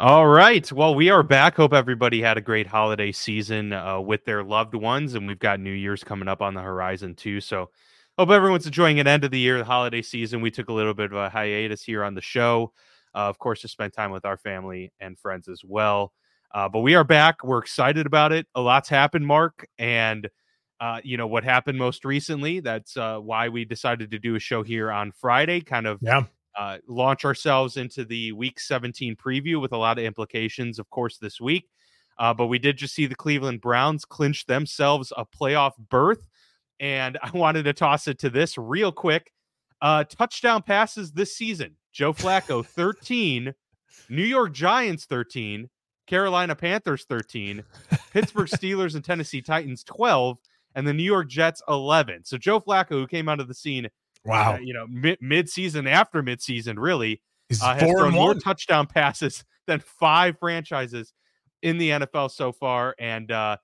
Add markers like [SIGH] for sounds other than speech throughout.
All right. Well, we are back. Hope everybody had a great holiday season uh, with their loved ones, and we've got New Year's coming up on the horizon too. So, hope everyone's enjoying an end of the year, the holiday season. We took a little bit of a hiatus here on the show, uh, of course, to spend time with our family and friends as well. Uh, but we are back. We're excited about it. A lot's happened, Mark, and uh, you know what happened most recently. That's uh, why we decided to do a show here on Friday, kind of yeah. Uh, launch ourselves into the Week 17 preview with a lot of implications, of course, this week. Uh, but we did just see the Cleveland Browns clinch themselves a playoff berth, and [LAUGHS] I wanted to toss it to this real quick. Uh, touchdown passes this season: Joe Flacco [LAUGHS] 13, New York Giants 13, Carolina Panthers 13, Pittsburgh [LAUGHS] Steelers and Tennessee Titans 12 and the New York Jets 11. So Joe Flacco, who came out of the scene, wow, uh, you know, mid season after mid season, really uh, has thrown more touchdown [LAUGHS] passes than five franchises in the NFL so far. And uh,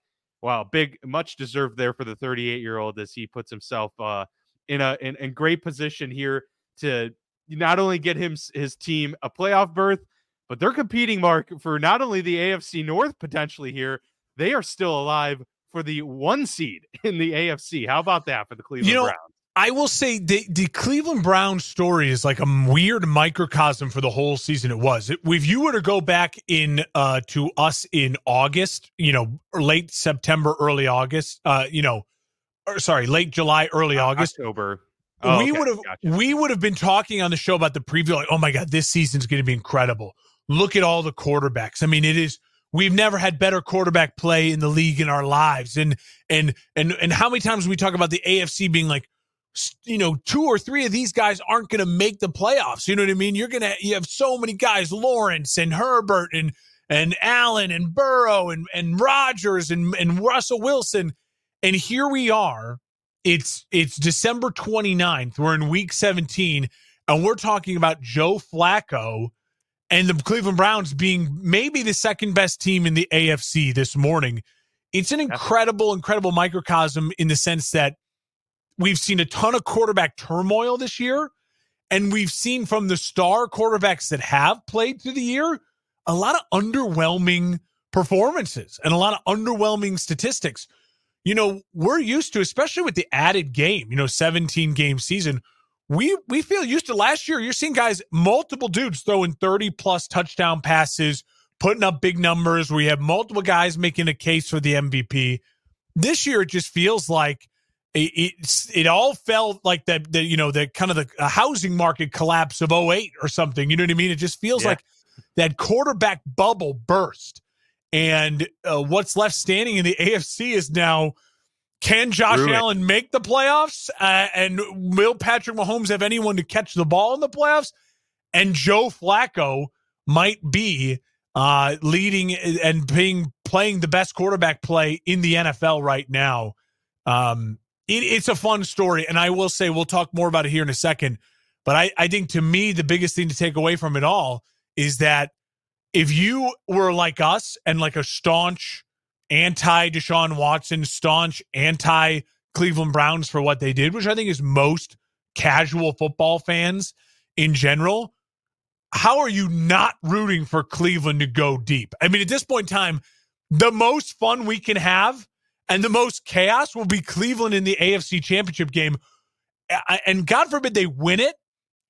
wow, big, much deserved there for the 38 year old as he puts himself uh, in a in, in great position here to not only get him his team a playoff berth, but they're competing, Mark, for not only the AFC North potentially here. They are still alive for the one seed in the AFC. How about that for the Cleveland you know, Browns? I will say the, the Cleveland Browns story is like a weird microcosm for the whole season. It was. If you were to go back in uh, to us in August, you know, late September, early August, uh, you know, or sorry, late July, early uh, August, October. Oh, we okay. would have gotcha. we would have been talking on the show about the preview. Like, oh my god, this season's going to be incredible. Look at all the quarterbacks. I mean, it is We've never had better quarterback play in the league in our lives. And and and and how many times we talk about the AFC being like you know, two or three of these guys aren't going to make the playoffs. You know what I mean? You're going to you have so many guys, Lawrence and Herbert and and Allen and Burrow and and Rodgers and and Russell Wilson. And here we are. It's it's December 29th. We're in week 17 and we're talking about Joe Flacco and the Cleveland Browns being maybe the second best team in the AFC this morning. It's an incredible, incredible microcosm in the sense that we've seen a ton of quarterback turmoil this year. And we've seen from the star quarterbacks that have played through the year a lot of underwhelming performances and a lot of underwhelming statistics. You know, we're used to, especially with the added game, you know, 17 game season, we we feel used to last year. You're seeing guys, multiple dudes throwing 30 plus touchdown passes, putting up big numbers. We have multiple guys making a case for the MVP. This year, it just feels like it, it, it all felt like that, the, you know, the kind of the housing market collapse of 08 or something. You know what I mean? It just feels yeah. like that quarterback bubble burst. And uh, what's left standing in the AFC is now can Josh Allen make the playoffs? Uh, and will Patrick Mahomes have anyone to catch the ball in the playoffs? And Joe Flacco might be uh, leading and being playing the best quarterback play in the NFL right now. Um, it, it's a fun story, and I will say we'll talk more about it here in a second. But I, I think to me the biggest thing to take away from it all is that if you were like us and like a staunch anti Deshaun Watson, staunch anti Cleveland Browns for what they did, which I think is most casual football fans in general. How are you not rooting for Cleveland to go deep? I mean, at this point in time, the most fun we can have and the most chaos will be Cleveland in the AFC championship game. And God forbid they win it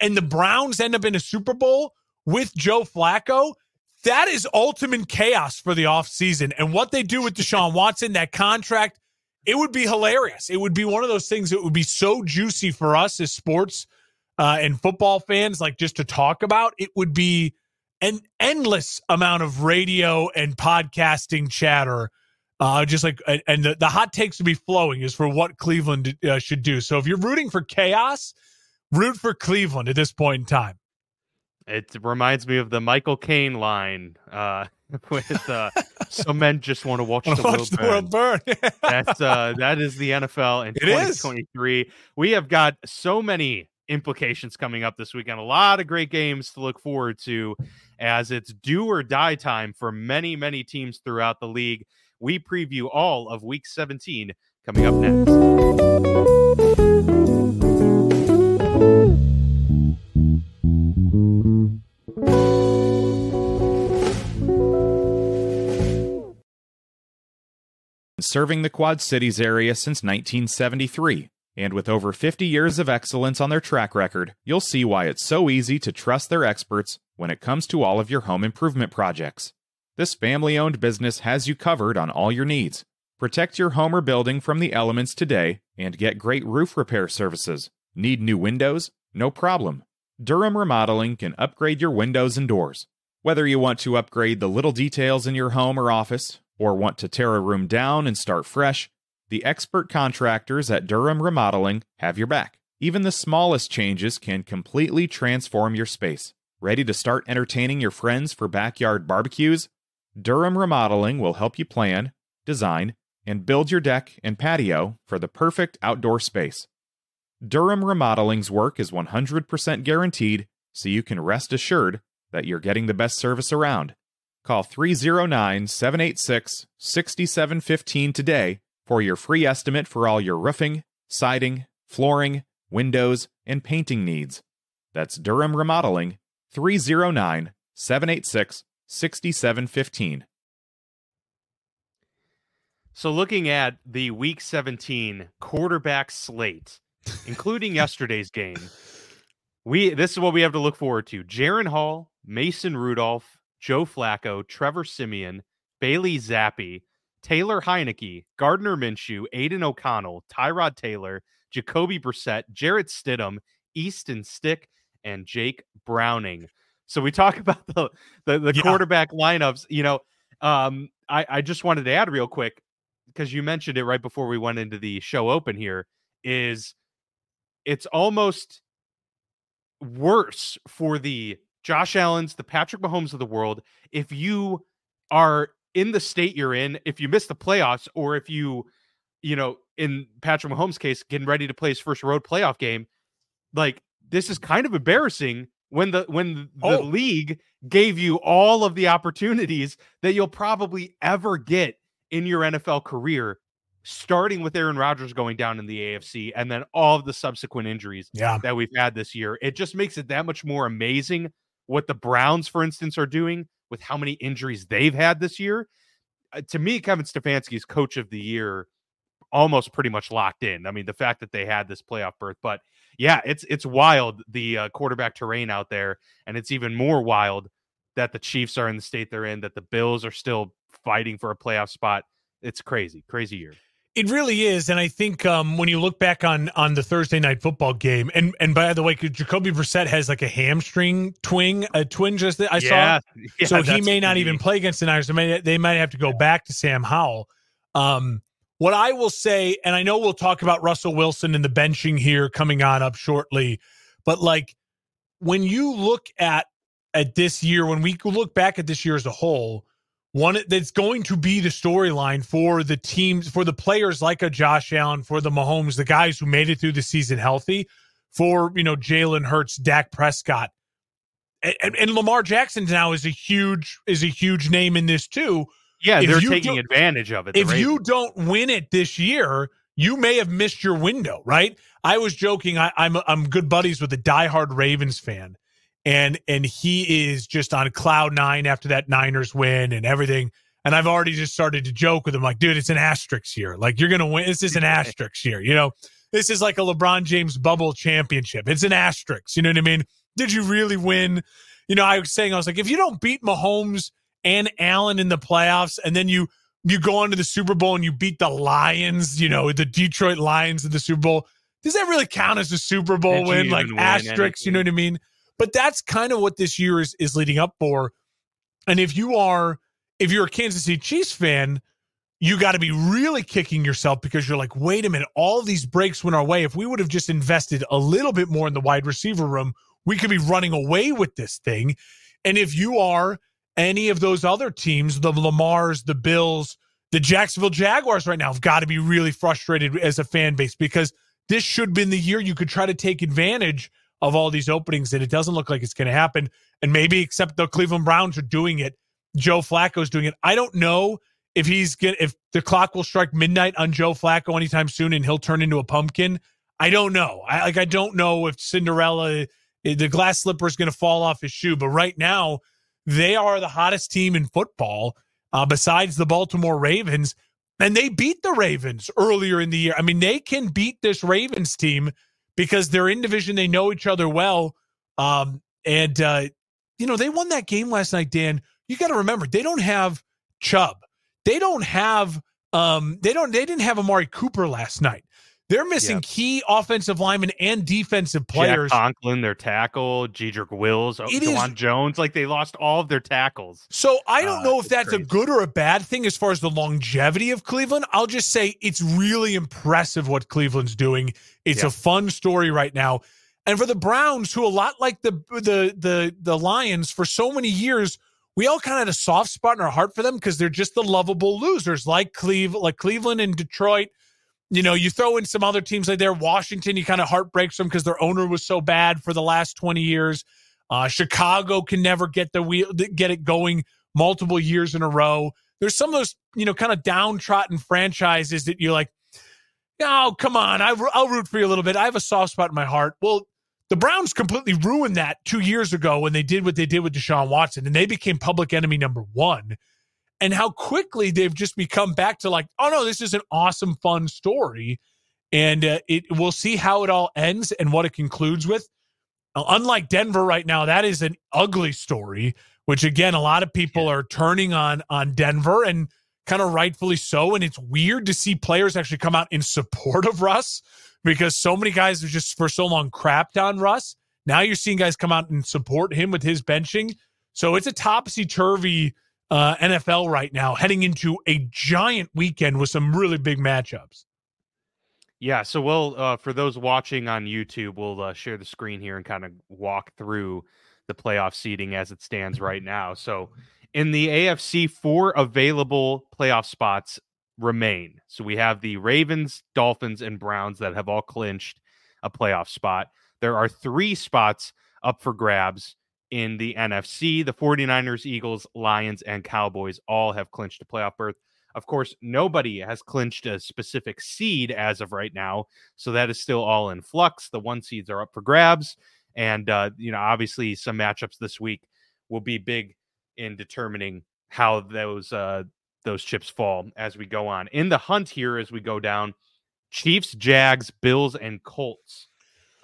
and the Browns end up in a Super Bowl with Joe Flacco that is ultimate chaos for the offseason. And what they do with Deshaun [LAUGHS] Watson, that contract, it would be hilarious. It would be one of those things that would be so juicy for us as sports uh, and football fans, like just to talk about. It would be an endless amount of radio and podcasting chatter. Uh, just like, and the, the hot takes to be flowing is for what Cleveland uh, should do. So if you're rooting for chaos, root for Cleveland at this point in time. It reminds me of the Michael Caine line uh, [LAUGHS] with uh, "Some men just want to watch, [LAUGHS] the, watch world the, world burn." [LAUGHS] That's uh, that is the NFL in 2023. Is. We have got so many implications coming up this weekend. A lot of great games to look forward to as it's do or die time for many, many teams throughout the league. We preview all of week 17 coming up next. serving the Quad Cities area since 1973. And with over 50 years of excellence on their track record, you'll see why it's so easy to trust their experts when it comes to all of your home improvement projects. This family owned business has you covered on all your needs. Protect your home or building from the elements today and get great roof repair services. Need new windows? No problem. Durham Remodeling can upgrade your windows and doors. Whether you want to upgrade the little details in your home or office, or want to tear a room down and start fresh, the expert contractors at Durham Remodeling have your back. Even the smallest changes can completely transform your space. Ready to start entertaining your friends for backyard barbecues? Durham Remodeling will help you plan, design, and build your deck and patio for the perfect outdoor space. Durham Remodeling's work is 100% guaranteed, so you can rest assured that you're getting the best service around. Call 309 786 6715 today for your free estimate for all your roofing, siding, flooring, windows, and painting needs. That's Durham Remodeling, 309 786 6715. So, looking at the week 17 quarterback slate, including yesterday's game, we this is what we have to look forward to. Jaren Hall, Mason Rudolph, Joe Flacco, Trevor Siemian, Bailey Zappe, Taylor Heinicke, Gardner Minshew, Aidan O'Connell, Tyrod Taylor, Jacoby Brissett, Jarrett Stidham, Easton Stick, and Jake Browning. So we talk [LAUGHS] about the the, the yeah. quarterback lineups. You know, um, I, I just wanted to add real quick because you mentioned it right before we went into the show open here. Is it's almost worse for the Josh Allen's, the Patrick Mahomes of the world, if you are in the state you're in, if you miss the playoffs, or if you, you know, in Patrick Mahomes' case, getting ready to play his first road playoff game, like this is kind of embarrassing when the when the oh. league gave you all of the opportunities that you'll probably ever get in your NFL career starting with Aaron Rodgers going down in the AFC and then all of the subsequent injuries yeah. that we've had this year. It just makes it that much more amazing what the Browns, for instance, are doing with how many injuries they've had this year. Uh, to me, Kevin Stefanski is coach of the year almost pretty much locked in. I mean, the fact that they had this playoff berth, but yeah, it's it's wild the uh, quarterback terrain out there, and it's even more wild that the Chiefs are in the state they're in, that the Bills are still fighting for a playoff spot. It's crazy, crazy year. It really is, and I think um, when you look back on on the Thursday night football game, and and by the way, Jacoby Brissett has like a hamstring twing, a twinge just I yeah, saw, [LAUGHS] yeah, so he may not even play against the Niners. They might, they might have to go back to Sam Howell. Um, what I will say, and I know we'll talk about Russell Wilson and the benching here coming on up shortly, but like when you look at at this year, when we look back at this year as a whole one that's going to be the storyline for the teams, for the players like a Josh Allen, for the Mahomes, the guys who made it through the season healthy, for you know Jalen Hurts, Dak Prescott, and, and, Lamar Jackson now is a huge is a huge name in this too. Yeah, they're taking advantage of it. If you don't win it this year, you may have missed your window, right? I was joking. I, I'm I'm good buddies with a diehard Ravens fan and and he is just on cloud nine after that Niners win and everything. And I've already just started to joke with him, like, dude, it's an asterisk here. Like, you're gonna win. This is an [LAUGHS] asterisk here. You know, this is like a LeBron James bubble championship. It's an asterisk. You know what I mean? Did you really win? You know, I was saying, I was like, if you don't beat Mahomes and Allen in the playoffs, and then you you go on to the Super Bowl and you beat the Lions, you know, the Detroit Lions in the Super Bowl, does that really count as a Super Bowl win? Like asterisks, you know what I mean? But that's kind of what this year is is leading up for. And if you are if you're a Kansas City Chiefs fan, you got to be really kicking yourself because you're like, wait a minute, all these breaks went our way. If we would have just invested a little bit more in the wide receiver room, we could be running away with this thing. And if you are any of those other teams, the Lamars, the Bills, the Jacksonville Jaguars right now have got to be really frustrated as a fan base because this should have been the year you could try to take advantage of all these openings, and it doesn't look like it's going to happen. And maybe except the Cleveland Browns are doing it, Joe Flacco's doing it. I don't know if he's get if the clock will strike midnight on Joe Flacco anytime soon, and he'll turn into a pumpkin. I don't know. I like I don't know if Cinderella eh, the glass slipper is going to fall off his shoe, but right now they are the hottest team in football uh, besides the Baltimore Ravens. And they beat the Ravens earlier in the year. I mean, they can beat this Ravens team because they're in division. They know each other well. Um, and, uh, you know, they won that game last night, Dan. You got to remember, they don't have Chubb. They don't have, um, they don't, they didn't have Amari Cooper last night. They're missing key offensive linemen and defensive players. Jack Conklin, their tackle, Jedrick Wills, it is, Jones. Like they lost all of their tackles. So I don't uh, know if that's crazy. a good or a bad thing as far as the longevity of Cleveland. I'll just say it's really impressive what Cleveland's doing. It's a fun story right now. And for the Browns, who a lot like the the the the Lions for so many years, we all kind of had a soft spot in our heart for them because they're just the lovable losers, like Cleve, like Cleveland and Detroit you know, you throw in some other teams like there, Washington, you kind of heartbreaks them because their owner was so bad for the last 20 years. Uh, Chicago can never get the wheel, get it going multiple years in a row. There's some of those, you know, kind of downtrodden franchises that you're like, oh, come on, I, I'll root for you a little bit. I have a soft spot in my heart. Well, the Browns completely ruined that two years ago when they did what they did with Deshaun Watson, and they became public enemy number one and how quickly they've just become back to like, oh no, this is an awesome, fun story. And uh, it we'll see how it all ends and what it concludes with. Uh, unlike Denver right now, that is an ugly story, which again, a lot of people are turning on on Denver and kind of rightfully so. And it's weird to see players actually come out in support of Russ because so many guys have just for so long crapped on Russ. Now you're seeing guys come out and support him with his benching. So it's a topsy turvy uh, NFL right now, heading into a giant weekend with some really big matchups. Yeah, so we'll uh, for those watching on YouTube, we'll uh, share the screen here and kind of walk through the playoff seating as it stands right now. So in the AFC, four available playoff spots remain. So we have the Ravens, Dolphins, and Browns that have all clinched a playoff spot. There are three spots up for grabs in the NFC. The 49ers, Eagles, Lions, and Cowboys all have clinched a playoff berth. Of course, nobody has clinched a specific seed as of right now. So that is still all in flux. The one seeds are up for grabs. And, uh, you know, obviously some matchups this week will be big in determining how those, uh, those chips fall as we go on. In the hunt here, as we go down, Chiefs, Jags, Bills, and Colts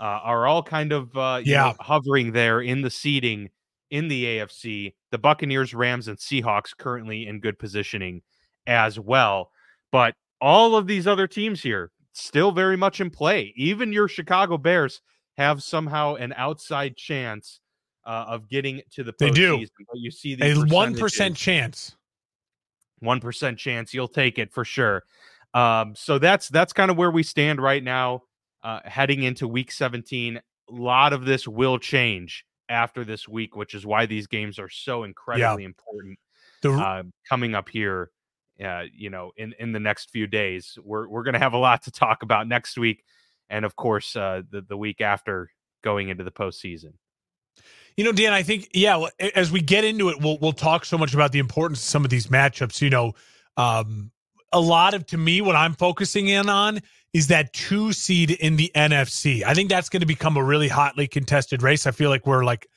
uh, are all kind of uh, yeah. Know, hovering there in the seeding in the AFC. The Buccaneers, Rams, and Seahawks currently in good positioning as well. But all of these other teams here still very much in play. Even your Chicago Bears have somehow an outside chance uh, of getting to the postseason. They do. But you see a one percent chance. One percent chance. You'll take it for sure. Um, so that's that's kind of where we stand right now uh, heading into week 17. A lot of this will change after this week, which is why these games are so incredibly yeah. important. The, uh, coming up here, uh, you know, in, in the next few days, we're we're going to have a lot to talk about next week, and of course, uh, the the week after going into the postseason. You know, Dan, I think yeah. As we get into it, we'll we'll talk so much about the importance of some of these matchups. You know, um, a lot of to me what I'm focusing in on is that two seed in the NFC. I think that's going to become a really hotly contested race. I feel like we're like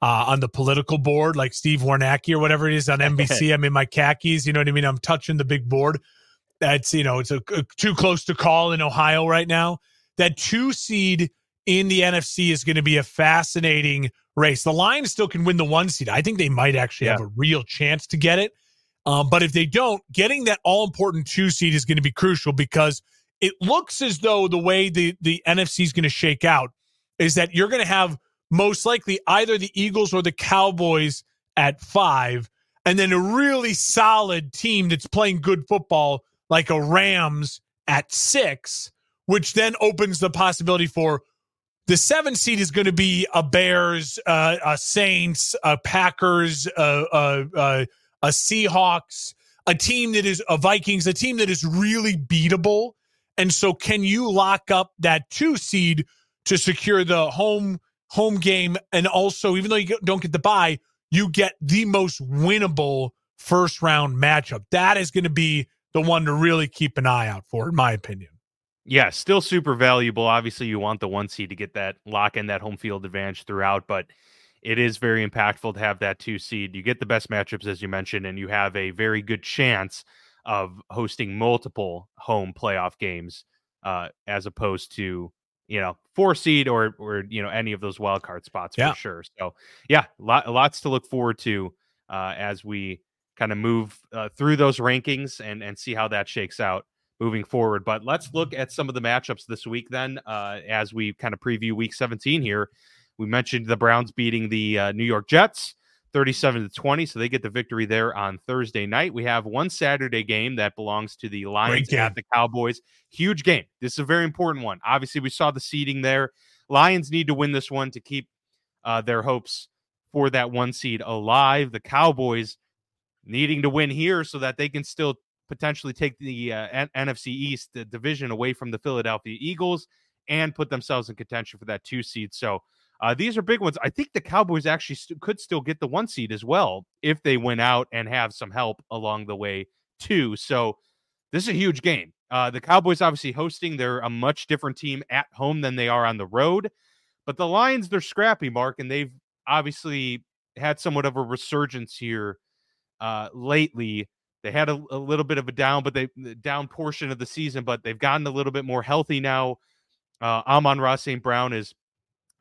uh, on the political board, like Steve Kornacki or whatever it is on NBC. [LAUGHS] I'm in my khakis. You know what I mean? I'm touching the big board. That's, you know, it's a, a, too close to call in Ohio right now. That two seed in the NFC is going to be a fascinating race. The Lions still can win the one seed. I think they might actually yeah. have a real chance to get it. Um, but if they don't, getting that all important two seed is going to be crucial because it looks as though the way the, the NFC is going to shake out is that you're going to have most likely either the Eagles or the Cowboys at five, and then a really solid team that's playing good football like a Rams at six, which then opens the possibility for the seven seed is going to be a Bears, uh, a Saints, a Packers, a, a, a, a Seahawks, a team that is a Vikings, a team that is really beatable and so, can you lock up that two seed to secure the home home game, and also, even though you don't get the buy, you get the most winnable first round matchup. That is going to be the one to really keep an eye out for, in my opinion. Yeah, still super valuable. Obviously, you want the one seed to get that lock in that home field advantage throughout, but it is very impactful to have that two seed. You get the best matchups, as you mentioned, and you have a very good chance of hosting multiple home playoff games uh, as opposed to you know four seed or or you know any of those wild card spots yeah. for sure. So yeah, lot, lots to look forward to uh, as we kind of move uh, through those rankings and and see how that shakes out moving forward. But let's look at some of the matchups this week then uh, as we kind of preview Week 17 here. We mentioned the Browns beating the uh, New York Jets. 37 to 20. So they get the victory there on Thursday night. We have one Saturday game that belongs to the Lions at the Cowboys. Huge game. This is a very important one. Obviously, we saw the seeding there. Lions need to win this one to keep uh, their hopes for that one seed alive. The Cowboys needing to win here so that they can still potentially take the uh, N- NFC East the division away from the Philadelphia Eagles and put themselves in contention for that two seed. So uh, these are big ones. I think the Cowboys actually st- could still get the one seed as well if they win out and have some help along the way too. So this is a huge game. Uh, the Cowboys obviously hosting. They're a much different team at home than they are on the road. But the Lions, they're scrappy, Mark, and they've obviously had somewhat of a resurgence here uh, lately. They had a, a, little bit of a down, but they down portion of the season, but they've gotten a little bit more healthy now. Uh, Amon-Ra St. Brown is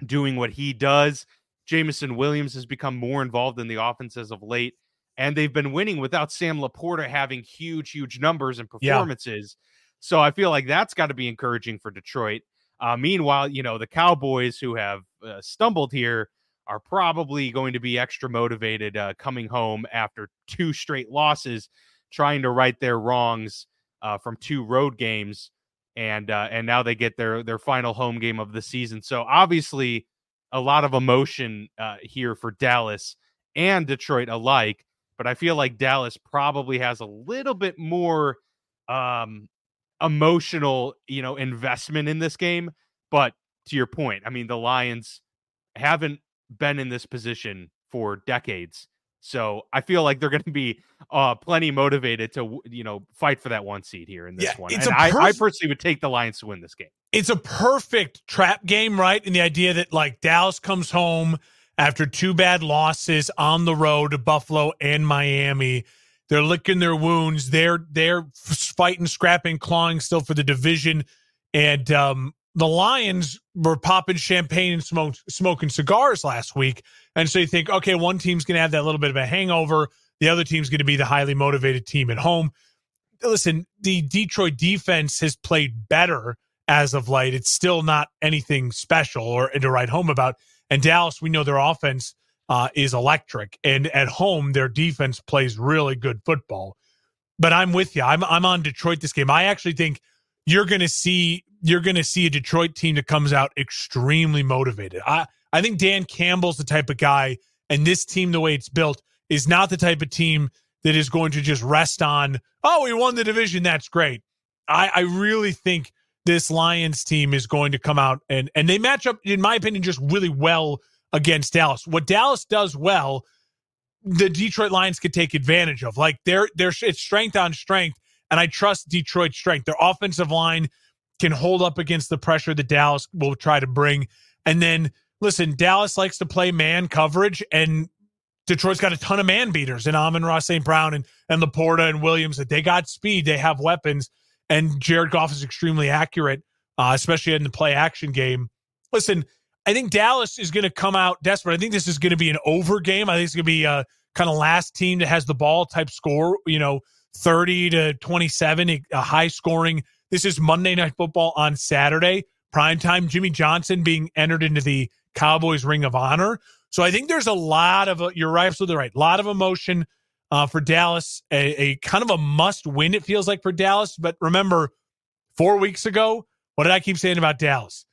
doing what he does. Jameson Williams has become more involved in the offense as of late, and they've been winning without Sam LaPorta having huge, huge numbers and performances. Yeah. So I feel like that's got to be encouraging for Detroit. Uh, meanwhile, you know, the Cowboys who have uh, stumbled here are probably going to be extra motivated uh, coming home after two straight losses, trying to right their wrongs uh, from two road games and uh, and now they get their their final home game of the season. So obviously, a lot of emotion uh, here for Dallas and Detroit alike. But I feel like Dallas probably has a little bit more um, emotional, you know, investment in this game. But to your point, I mean, the Lions haven't been in this position for decades. So I feel like they're going to be uh, plenty motivated to you know fight for that one seed here in this yeah, one. And I, I personally would take the Lions to win this game. It's a perfect trap game, right? In the idea that like Dallas comes home after two bad losses on the road to Buffalo and Miami. They're licking their wounds. They're they're fighting, scrapping, clawing still for the division. And um, the Lions were popping champagne and smoking cigars last week. And so you think, okay, one team's going to have that little bit of a hangover. The other team's going to be the highly motivated team at home. Listen, the Detroit defense has played better as of late. It's still not anything special or to write home about. And Dallas, we know their offense uh, is electric, and at home their defense plays really good football. But I'm with you. I'm I'm on Detroit this game. I actually think you're going to see you're going to see a Detroit team that comes out extremely motivated. I I think Dan Campbell's the type of guy, and this team, the way it's built, is not the type of team that is going to just rest on, oh, we won the division. That's great. I, I really think this Lions team is going to come out and and they match up, in my opinion, just really well against Dallas. What Dallas does well, the Detroit Lions could take advantage of. Like they're they're it's strength on strength, and I trust Detroit's strength. Their offensive line can hold up against the pressure that Dallas will try to bring. And then listen, Dallas likes to play man coverage, and Detroit's got a ton of man beaters and Amon-Ra St. Brown and, and LaPorta and Williams. That they got speed, they have weapons, and Jared Goff is extremely accurate, uh, especially in the play action game. Listen, I think Dallas is going to come out desperate. I think this is going to be an over game. I think it's going to be a kind of last team that has the ball type score, you know, 30 to 27, a high scoring. This is Monday Night Football on Saturday, prime time. Jimmy Johnson being entered into the Cowboys Ring of Honor. So I think there's a lot of, you're absolutely right, a lot of emotion uh, for Dallas, a, a kind of a must win, it feels like for Dallas. But remember, four weeks ago, what did I keep saying about Dallas?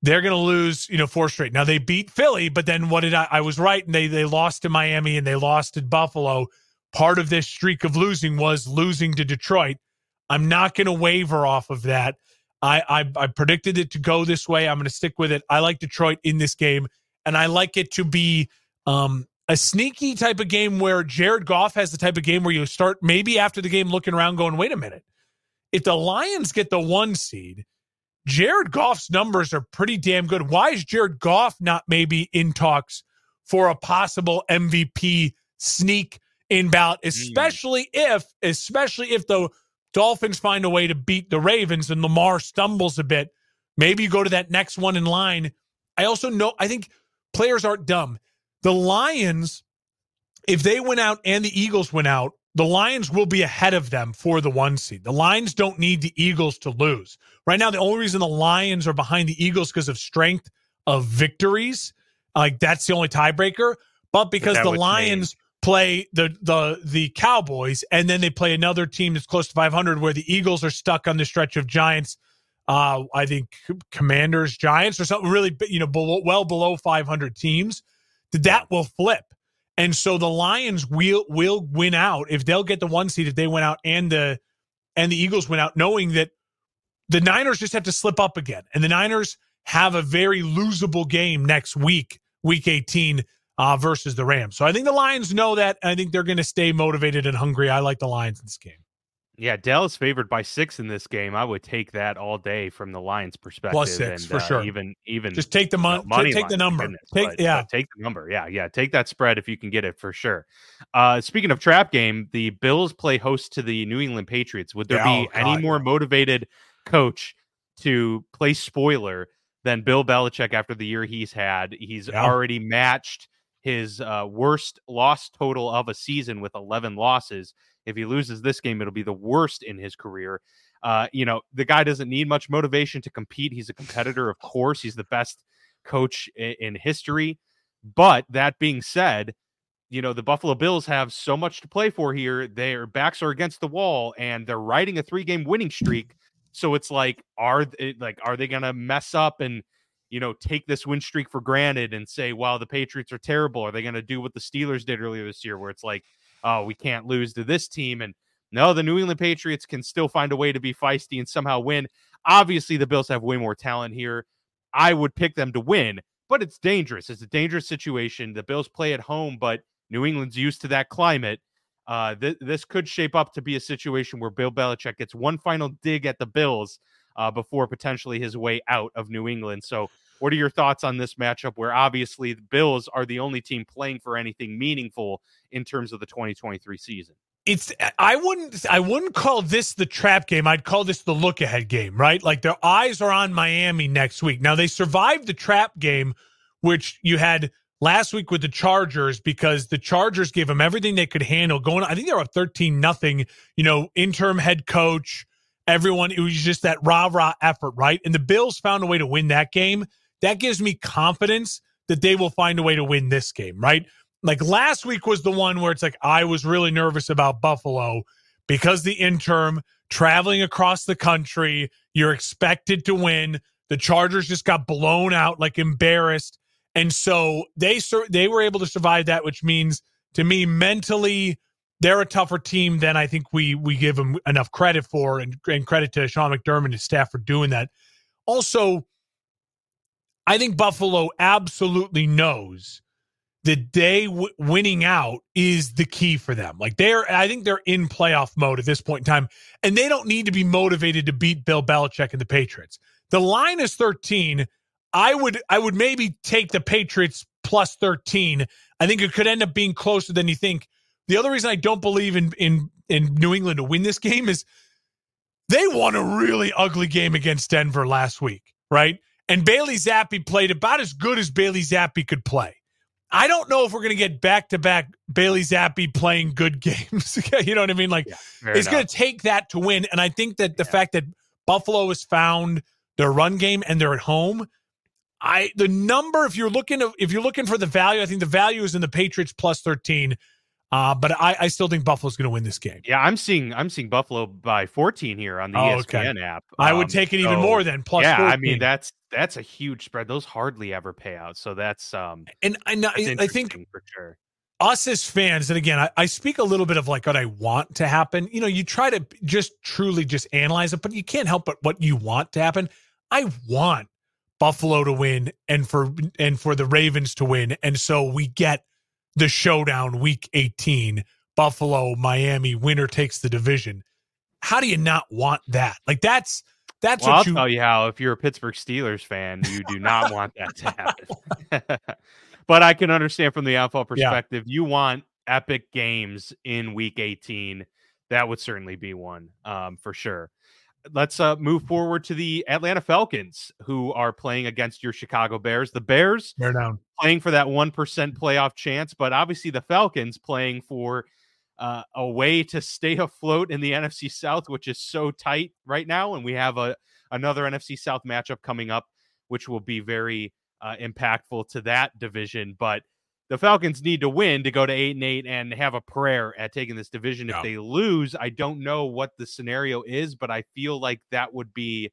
They're going to lose, you know, four straight. Now they beat Philly, but then what did I? I was right, and they they lost to Miami and they lost to Buffalo. Part of this streak of losing was losing to Detroit. I'm not going to waver off of that. I, I, I predicted it to go this way. I'm going to stick with it. I like Detroit in this game, and I like it to be um, a sneaky type of game where Jared Goff has the type of game where you start maybe after the game looking around going, wait a minute. If the Lions get the one seed, Jared Goff's numbers are pretty damn good. Why is Jared Goff not maybe in talks for a possible MVP sneak in bout, mm. especially mm. if, especially if the Dolphins find a way to beat the Ravens and Lamar stumbles a bit. Maybe you go to that next one in line. I also know, I think players aren't dumb. The Lions, if they went out and the Eagles went out, the Lions will be ahead of them for the one seed. The Lions don't need the Eagles to lose. Right now, the only reason the Lions are behind the Eagles because of strength of victories. Like that's the only tiebreaker. But because the Lions play the the the Cowboys and then they play another team that's close to 500 where the Eagles are stuck on the stretch of Giants uh I think Commanders Giants or something really you know below, well below 500 teams that will flip and so the Lions will will win out if they'll get the one seed if they went out and the and the Eagles went out knowing that the Niners just have to slip up again. And the Niners have a very losable game next week, week 18 uh, versus the Rams. So I think the Lions know that. I think they're going to stay motivated and hungry. I like the Lions in this game. Yeah, Dallas favored by six in this game. I would take that all day from the Lions' perspective. Plus six and, for uh, sure. Even even just take the mon- money. Take, the number. Goodness, take but, yeah. But take the number. Yeah, yeah. Take that spread if you can get it for sure. Uh, speaking of trap game, the Bills play host to the New England Patriots. Would there yeah, be oh, any more motivated coach to play spoiler than Bill Belichick after the year he's had? He's yeah. already matched his uh, worst loss total of a season with 11 losses. If he loses this game, it'll be the worst in his career. Uh, you know, the guy doesn't need much motivation to compete. He's a competitor, of course. He's the best coach in, in history. But that being said, you know, the Buffalo Bills have so much to play for here. Their backs are against the wall and they're riding a three game winning streak. So it's like, are they, like, are they going to mess up and, you know, take this win streak for granted and say, wow, the Patriots are terrible? Are they going to do what the Steelers did earlier this year, where it's like, oh, we can't lose to this team? And no, the New England Patriots can still find a way to be feisty and somehow win. Obviously, the Bills have way more talent here. I would pick them to win, but it's dangerous. It's a dangerous situation. The Bills play at home, but New England's used to that climate. Uh, th- this could shape up to be a situation where Bill Belichick gets one final dig at the Bills uh, before potentially his way out of New England. So, what are your thoughts on this matchup where obviously the Bills are the only team playing for anything meaningful in terms of the 2023 season? It's I wouldn't I wouldn't call this the trap game. I'd call this the look ahead game, right? Like their eyes are on Miami next week. Now they survived the trap game, which you had last week with the Chargers because the Chargers gave them everything they could handle. Going, I think they were up thirteen nothing. You know, interim head coach, everyone. It was just that rah rah effort, right? And the Bills found a way to win that game. That gives me confidence that they will find a way to win this game, right? Like last week was the one where it's like I was really nervous about Buffalo because the interim traveling across the country, you're expected to win. The Chargers just got blown out, like embarrassed, and so they they were able to survive that, which means to me mentally they're a tougher team than I think we we give them enough credit for, and, and credit to Sean McDermott and his staff for doing that. Also, I think Buffalo absolutely knows that they w- winning out is the key for them. Like they're, I think they're in playoff mode at this point in time, and they don't need to be motivated to beat Bill Belichick and the Patriots. The line is 13. I would, I would maybe take the Patriots plus 13. I think it could end up being closer than you think the other reason I don't believe in in in New England to win this game is they won a really ugly game against Denver last week, right? And Bailey Zappe played about as good as Bailey Zappe could play. I don't know if we're going to get back to back Bailey Zappe playing good [LAUGHS] games. [LAUGHS] you know what I mean? Like yeah, it's going to take that to win. And I think that the yeah. fact that Buffalo has found their run game and they're at home, I the number if you're looking to, if you're looking for the value, I think the value is in the Patriots plus 13. Uh, but I, I still think Buffalo's going to win this game. Yeah, I'm seeing I'm seeing Buffalo by 14 here on the oh, ESPN okay. app. Um, I would um, take it even so, more than plus. Yeah, 14. I mean that's that's a huge spread. Those hardly ever pay out, so that's um and and I, I think for sure us as fans, and again, I, I, speak a little bit of like what I want to happen. You know, you try to just truly just analyze it, but you can't help but what you want to happen. I want Buffalo to win and for and for the Ravens to win, and so we get the showdown week 18 buffalo miami winner takes the division how do you not want that like that's that's well, what I'll you... tell you how if you're a pittsburgh steelers fan you do not want that to happen [LAUGHS] [LAUGHS] but i can understand from the NFL perspective yeah. you want epic games in week 18, that would certainly be one um, for sure. Let's uh, move forward to the Atlanta Falcons, who are playing against your Chicago Bears. The Bears Bear down. playing for that 1% playoff chance, but obviously the Falcons playing for uh, a way to stay afloat in the NFC South, which is so tight right now. And we have a another NFC South matchup coming up, which will be very uh, impactful to that division. But the Falcons need to win to go to eight and eight and have a prayer at taking this division. Yeah. If they lose, I don't know what the scenario is, but I feel like that would be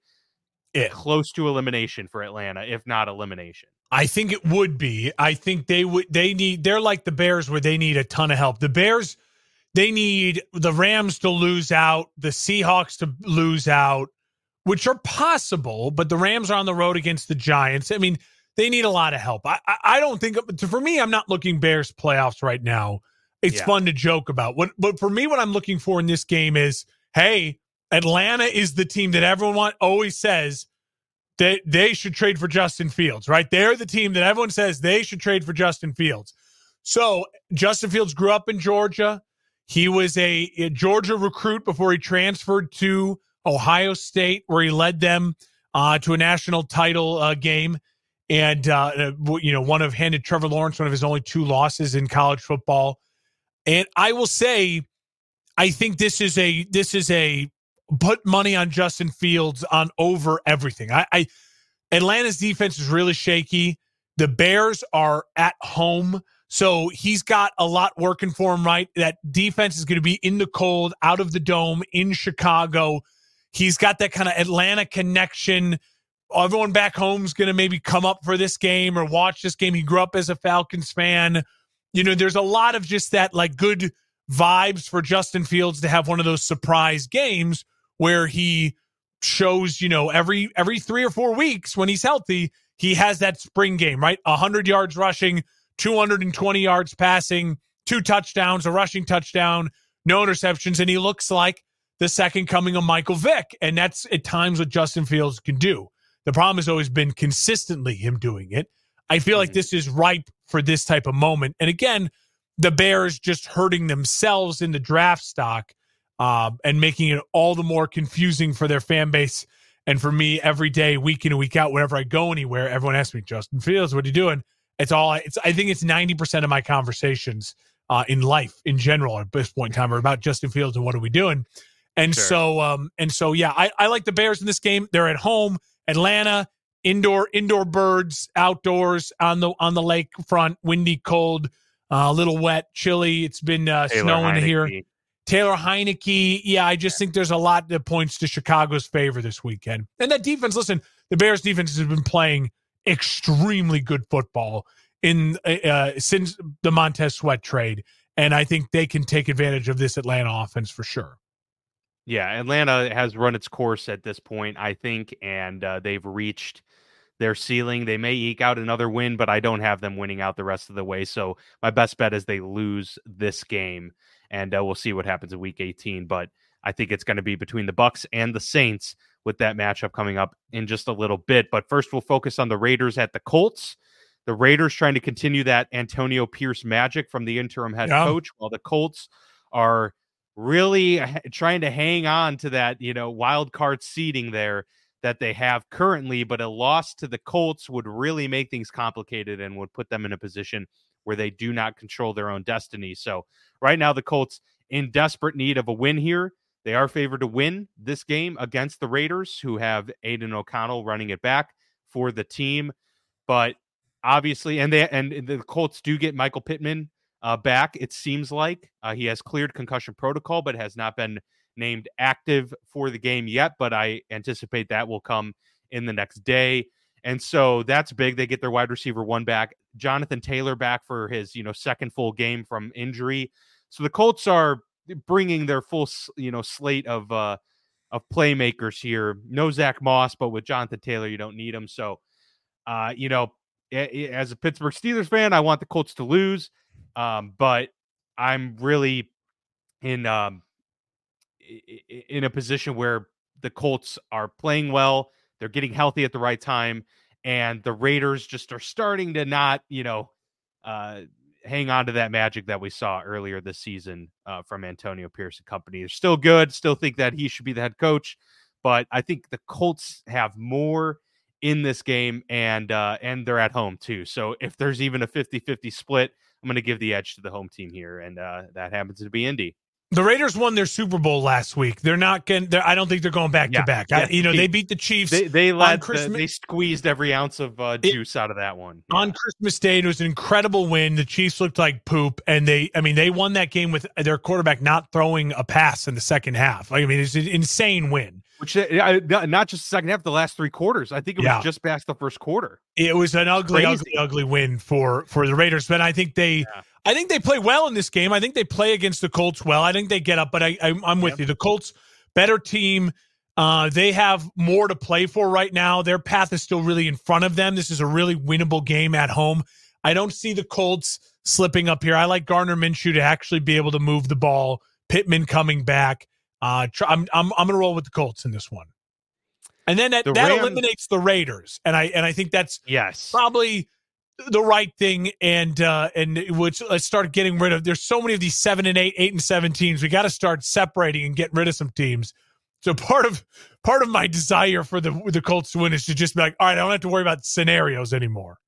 it. close to elimination for Atlanta, if not elimination. I think it would be. I think they would. They need. They're like the Bears, where they need a ton of help. The Bears, they need the Rams to lose out, the Seahawks to lose out, which are possible, but the Rams are on the road against the Giants. I mean, they need a lot of help. I, I, I don't think for me, I'm not looking Bears playoffs right now. It's yeah. fun to joke about. What, but for me, what I'm looking for in this game is, hey, Atlanta is the team that everyone want, always says that they should trade for Justin Fields, right? They're the team that everyone says they should trade for Justin Fields. So Justin Fields grew up in Georgia. He was a, a Georgia recruit before he transferred to Ohio State, where he led them uh, to a national title uh, game. And, uh, uh you know, one of handed Trevor Lawrence one of his only two losses in college football. And I will say, I think this is a, this is a put money on Justin Fields on over everything. I, I Atlanta's defense is really shaky. The Bears are at home. So he's got a lot working for him, right? That defense is going to be in the cold, out of the dome in Chicago. He's got that kind of Atlanta connection. Everyone back home is going to maybe come up for this game or watch this game. He grew up as a Falcons fan. You know, there's a lot of just that like good vibes for Justin Fields to have one of those surprise games where he shows, you know, every every 3 or 4 weeks when he's healthy, he has that spring game, right? 100 yards rushing, 220 yards passing, two touchdowns, a rushing touchdown, no interceptions and he looks like the second coming of Michael Vick. And that's at times what Justin Fields can do. The problem has always been consistently him doing it. I feel like mm-hmm. this is ripe for this type of moment. And again, the Bears just hurting themselves in the draft stock uh, and making it all the more confusing for their fan base. And for me, every day, week in and week out, whenever I go anywhere, everyone asks me, Justin Fields, what are you doing? It's all, it's, I think it's 90% of my conversations uh, in life in general at this point in time are about Justin Fields and what are we doing. And sure. so, um, and so, yeah, I, I like the Bears in this game. They're at home, Atlanta, indoor, indoor birds, outdoors on the on the lake front, windy, cold, uh, a little wet, chilly. It's been uh, snowing Heinicke. here. Taylor Heinicke, yeah, I just think there's a lot that points to Chicago's favor this weekend. And that defense, listen, the Bears defense has been playing extremely good football in uh, uh since the Montez Sweat trade, and I think they can take advantage of this Atlanta offense for sure. Yeah, Atlanta has run its course at this point, I think, and uh, they've reached their ceiling. They may eke out another win, but I don't have them winning out the rest of the way. So my best bet is they lose this game, and uh, we'll see what happens in Week 18. But I think it's going to be between the Bucks and the Saints with that matchup coming up in just a little bit. But first, we'll focus on the Raiders at the Colts. The Raiders trying to continue that Antonio Pierce magic from the interim head yeah. coach, while the Colts are really trying to hang on to that, you know, wild card seeding there that they have currently, but a loss to the Colts would really make things complicated and would put them in a position where they do not control their own destiny. So, right now, the Colts in desperate need of a win here. They are favored to win this game against the Raiders, who have Aidan O'Connell running it back for the team. But obviously, and they and the Colts do get Michael Pittman uh, back. It seems like uh, he has cleared concussion protocol, but has not been named active for the game yet. But I anticipate that will come in the next day. And so that's big. They get their wide receiver one back, Jonathan Taylor back for his you know second full game from injury. So the Colts are bringing their full you know slate of uh of playmakers here. No Zach Moss, but with Jonathan Taylor, you don't need him. So, uh, you know, as a Pittsburgh Steelers fan, I want the Colts to lose. Um, but I'm really in um, in a position where the Colts are playing well, they're getting healthy at the right time, and the Raiders just are starting to not, you know, uh, hang on to that magic that we saw earlier this season uh, from Antonio Pierce and company. They're still good. Still think that he should be the head coach, but I think the Colts have more in this game and uh, and they're at home too. So if there's even a 50-50 split, I'm going to give the edge to the home team here, and uh, that happens to be Indy. The Raiders won their Super Bowl last week. They're not going. I don't think they're going back yeah, to back. Yeah. you know, they beat the Chiefs. They they let the, they squeezed every ounce of uh, juice it, out of that one yeah. on Christmas Day. It was an incredible win. The Chiefs looked like poop, and they. I mean, they won that game with their quarterback not throwing a pass in the second half. Like, I mean, it's an insane win. Which uh, not just the second half, the last three quarters. I think it was yeah. just past the first quarter. It was an ugly, Crazy. ugly, ugly win for for the Raiders. But I think they, yeah. I think they play well in this game. I think they play against the Colts well. I think they get up. But I, I am with you. The Colts better team. Uh, they have more to play for right now. Their path is still really in front of them. This is a really winnable game at home. I don't see the Colts slipping up here. I like Gardner Minshew to actually be able to move the ball. Pittman coming back. Uh, try, I'm I'm I'm gonna roll with the Colts in this one, and then that, the that Rams, eliminates the Raiders, and I and I think that's yes probably the right thing, and uh, and which let's start getting rid of. There's so many of these seven and eight, eight and seven teams. We got to start separating and getting rid of some teams. So part of part of my desire for the the Colts to win is to just be like, all right, I don't have to worry about scenarios anymore.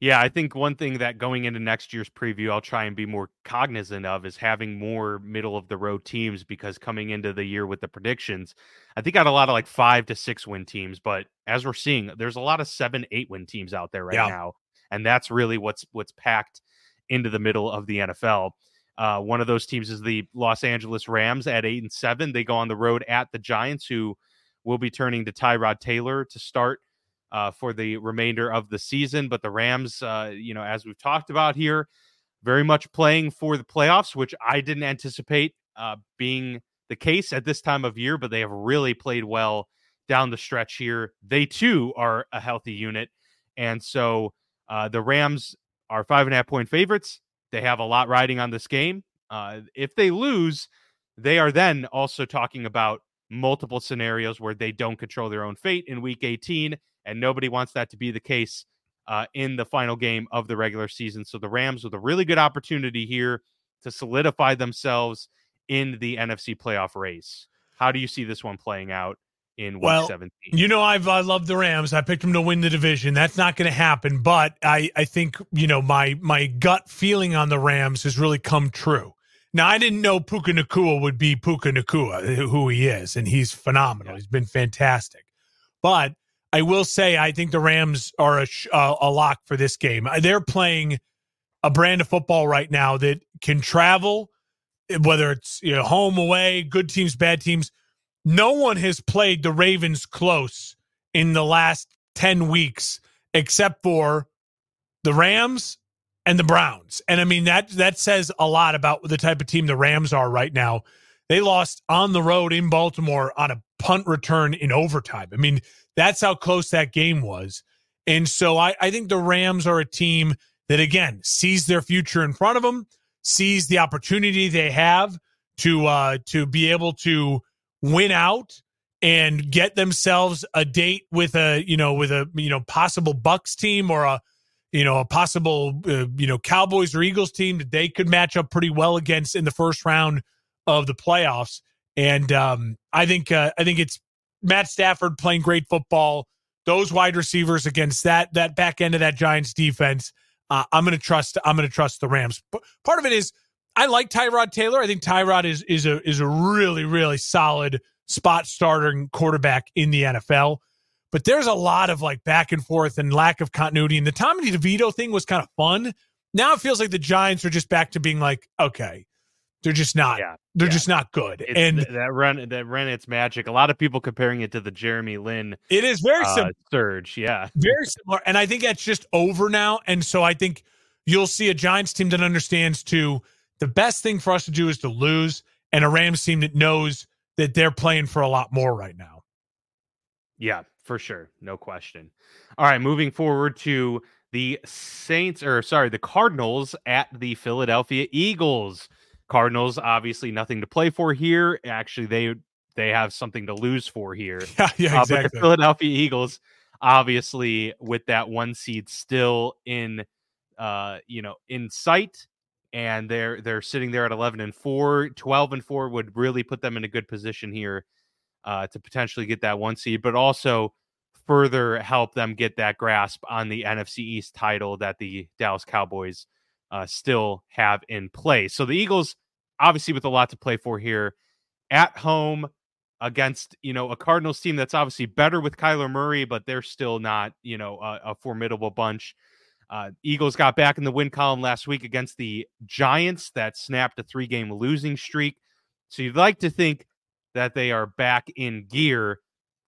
Yeah, I think one thing that going into next year's preview, I'll try and be more cognizant of is having more middle of the road teams because coming into the year with the predictions, I think I had a lot of like five to six win teams, but as we're seeing, there's a lot of seven, eight win teams out there right yeah. now, and that's really what's what's packed into the middle of the NFL. Uh, one of those teams is the Los Angeles Rams at eight and seven. They go on the road at the Giants, who will be turning to Tyrod Taylor to start uh, for the remainder of the season. But the Rams, uh, you know, as we've talked about here, very much playing for the playoffs, which I didn't anticipate uh, being the case at this time of year, but they have really played well down the stretch here. They too are a healthy unit. And so uh, the Rams are five and a half point favorites. They have a lot riding on this game. Uh, if they lose, they are then also talking about multiple scenarios where they don't control their own fate in week 18 and nobody wants that to be the case uh, in the final game of the regular season. So the Rams with a really good opportunity here to solidify themselves in the NFC playoff race. How do you see this one playing out? in week well, 17. You know, I've I love the Rams. I picked them to win the division. That's not going to happen, but I I think, you know, my my gut feeling on the Rams has really come true. Now, I didn't know Puka Nacua would be Puka Nacua, who he is, and he's phenomenal. Yeah. He's been fantastic. But I will say I think the Rams are a, uh, a lock for this game. Uh, they're playing a brand of football right now that can travel, whether it's you know, home, away, good teams, bad teams. No one has played the Ravens close in the last 10 weeks except for the Rams and the Browns. And I mean that that says a lot about the type of team the Rams are right now. They lost on the road in Baltimore on a punt return in overtime. I mean, that's how close that game was. And so I, I think the Rams are a team that, again, sees their future in front of them, sees the opportunity they have to uh, to be able to win out and get themselves a date with a you know with a you know possible Bucks team or a you know a possible uh, you know Cowboys or Eagles team that they could match up pretty well against in the first round of the playoffs. And um, I think uh, I think it's Matt Stafford playing great football. Those wide receivers against that that back end of that Giants defense. Uh, I'm going to trust. I'm going to trust the Rams. But part of it is I like Tyrod Taylor. I think Tyrod is is a is a really really solid spot starting quarterback in the NFL. But there's a lot of like back and forth and lack of continuity. And the Tommy DeVito thing was kind of fun. Now it feels like the Giants are just back to being like, okay, they're just not. Yeah, they're yeah. just not good. It's, and that run, that run, it's magic. A lot of people comparing it to the Jeremy Lin. It is very uh, similar. Surge, yeah, very similar. And I think that's just over now. And so I think you'll see a Giants team that understands to the best thing for us to do is to lose, and a Rams team that knows that they're playing for a lot more right now. Yeah, for sure, no question. All right, moving forward to the Saints, or sorry, the Cardinals at the Philadelphia Eagles. Cardinals obviously nothing to play for here. Actually, they they have something to lose for here. [LAUGHS] Yeah, yeah, exactly. Uh, but the Philadelphia Eagles, obviously, with that one seed still in, uh, you know, in sight, and they're they're sitting there at 11 and 4 12 and 4 would really put them in a good position here uh, to potentially get that one seed but also further help them get that grasp on the NFC East title that the Dallas Cowboys uh, still have in play so the Eagles obviously with a lot to play for here at home against you know a Cardinals team that's obviously better with Kyler Murray but they're still not you know a, a formidable bunch uh, Eagles got back in the win column last week against the Giants that snapped a three game losing streak. So you'd like to think that they are back in gear.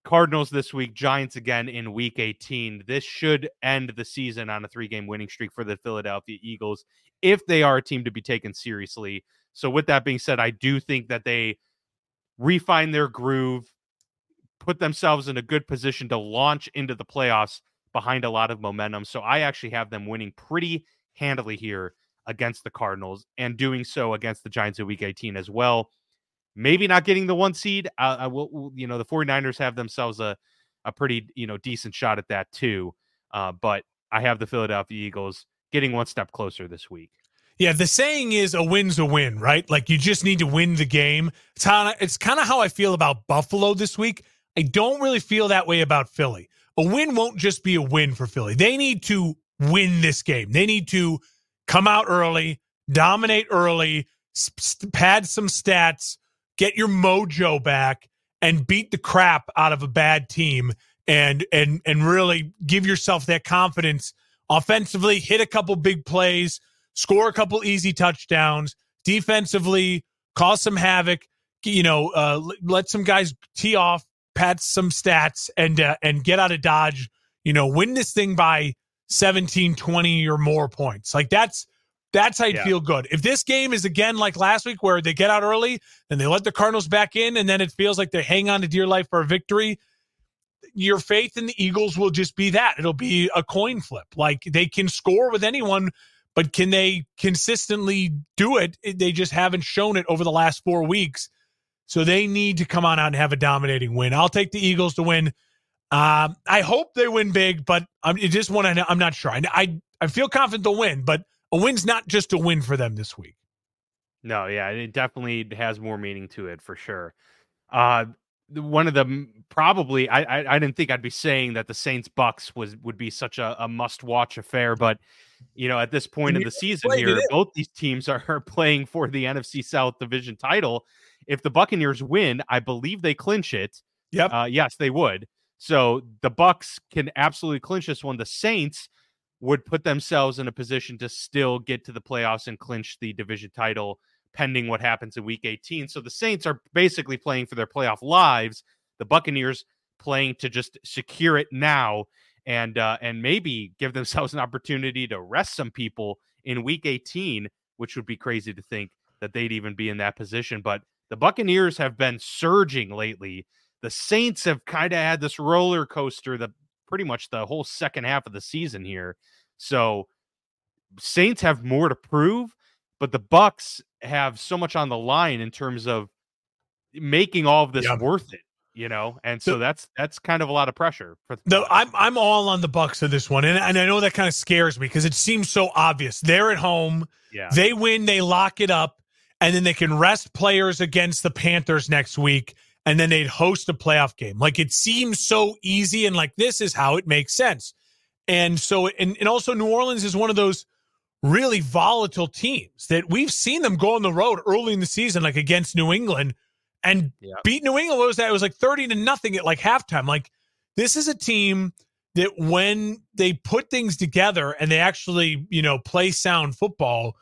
Cardinals this week, Giants again in week 18. This should end the season on a three game winning streak for the Philadelphia Eagles if they are a team to be taken seriously. So, with that being said, I do think that they refine their groove, put themselves in a good position to launch into the playoffs behind a lot of momentum. So I actually have them winning pretty handily here against the Cardinals and doing so against the Giants in week 18 as well. Maybe not getting the one seed. Uh, I will, you know, the 49ers have themselves a, a pretty, you know, decent shot at that too. Uh, but I have the Philadelphia Eagles getting one step closer this week. Yeah, the saying is a win's a win, right? Like you just need to win the game. It's it's kind of how I feel about Buffalo this week. I don't really feel that way about Philly a win won't just be a win for Philly. They need to win this game. They need to come out early, dominate early, pad some stats, get your mojo back, and beat the crap out of a bad team, and and and really give yourself that confidence offensively. Hit a couple big plays, score a couple easy touchdowns. Defensively, cause some havoc. You know, uh, let some guys tee off pat some stats and uh, and get out of dodge you know win this thing by 17 20 or more points like that's that's how you yeah. feel good if this game is again like last week where they get out early and they let the cardinals back in and then it feels like they hang on to dear life for a victory your faith in the eagles will just be that it'll be a coin flip like they can score with anyone but can they consistently do it they just haven't shown it over the last four weeks so they need to come on out and have a dominating win. I'll take the Eagles to win. Um, I hope they win big, but I'm just want to. I'm not sure. I, I I feel confident they'll win, but a win's not just a win for them this week. No, yeah, it definitely has more meaning to it for sure. Uh, one of the probably I, I, I didn't think I'd be saying that the Saints Bucks was would be such a, a must watch affair, but you know at this point in the season here, both these teams are, are playing for the NFC South division title, if the Buccaneers win, I believe they clinch it. Yep. Uh, yes, they would. So the Bucks can absolutely clinch this one. The Saints would put themselves in a position to still get to the playoffs and clinch the division title pending what happens in week 18. So the Saints are basically playing for their playoff lives. The Buccaneers playing to just secure it now and uh, and maybe give themselves an opportunity to rest some people in week 18, which would be crazy to think that they'd even be in that position. But the Buccaneers have been surging lately. The Saints have kind of had this roller coaster the pretty much the whole second half of the season here. So Saints have more to prove, but the Bucks have so much on the line in terms of making all of this yeah. worth it you know and so, so, that's that's kind of a lot of pressure for no i'm i'm all on the bucks of this one and, and i know that kind of scares me because it seems so obvious they're at home yeah they win they lock it up and then they can rest players against the Panthers next week, and then they'd host a playoff game. Like it seems so easy, and like this is how it makes sense. And so, and, and also New Orleans is one of those really volatile teams that we've seen them go on the road early in the season, like against New England, and yeah. beat New England. What was that? It was like 30 to nothing at like halftime. Like this is a team that when they put things together and they actually, you know, play sound football,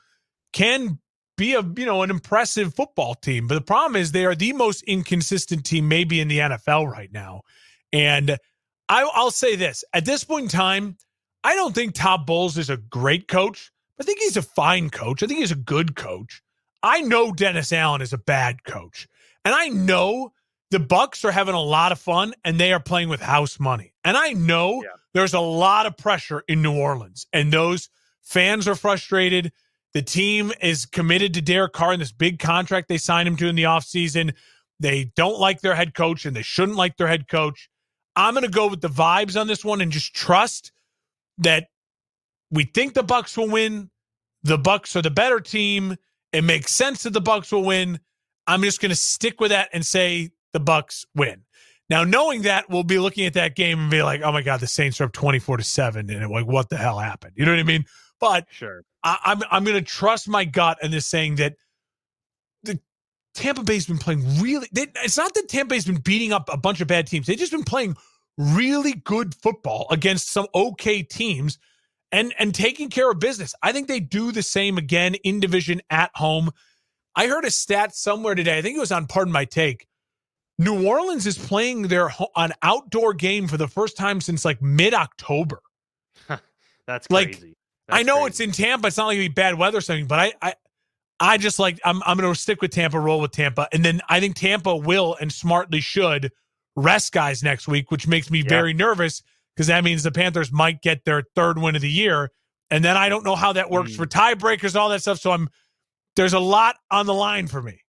can be a you know an impressive football team. But the problem is they are the most inconsistent team maybe in the NFL right now. And I, will say this: at this point in time, I don't think Todd Bowles is a great coach. I think he's a fine coach. I think he's a good coach. I know Dennis Allen is a bad coach, and I know the Bucks are having a lot of fun and they are playing with house money. And I know yeah. there's a lot of pressure in New Orleans, and those fans are frustrated. The team is committed to Derek Carr in this big contract they signed him to in the offseason. They don't like their head coach and they shouldn't like their head coach. I'm going to go with the vibes on this one and just trust that we think the Bucks will win. the Bucks are the better team. It makes sense that the Bucks will win. I'm just going to stick with that and say the Bucks win. Now, knowing that, we'll be looking at that game and be like, "Oh my God, the Saints are up 24 to seven," and like, what the hell happened? You know what I mean? But sure, I, I'm I'm going to trust my gut in this saying that the Tampa Bay's been playing really. They, it's not that Tampa Bay's been beating up a bunch of bad teams. They've just been playing really good football against some okay teams and and taking care of business. I think they do the same again in division at home. I heard a stat somewhere today. I think it was on Pardon My Take. New Orleans is playing their an outdoor game for the first time since like mid October. [LAUGHS] That's crazy. Like, That's I know crazy. it's in Tampa. It's not like be bad weather or something, but I, I I just like I'm I'm going to stick with Tampa, roll with Tampa, and then I think Tampa will and smartly should rest guys next week, which makes me yeah. very nervous because that means the Panthers might get their third win of the year. And then I don't know how that works mm. for tiebreakers, all that stuff. So I'm there's a lot on the line for me.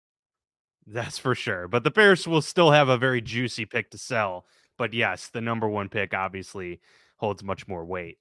That's for sure. But the Bears will still have a very juicy pick to sell. But yes, the number one pick obviously holds much more weight.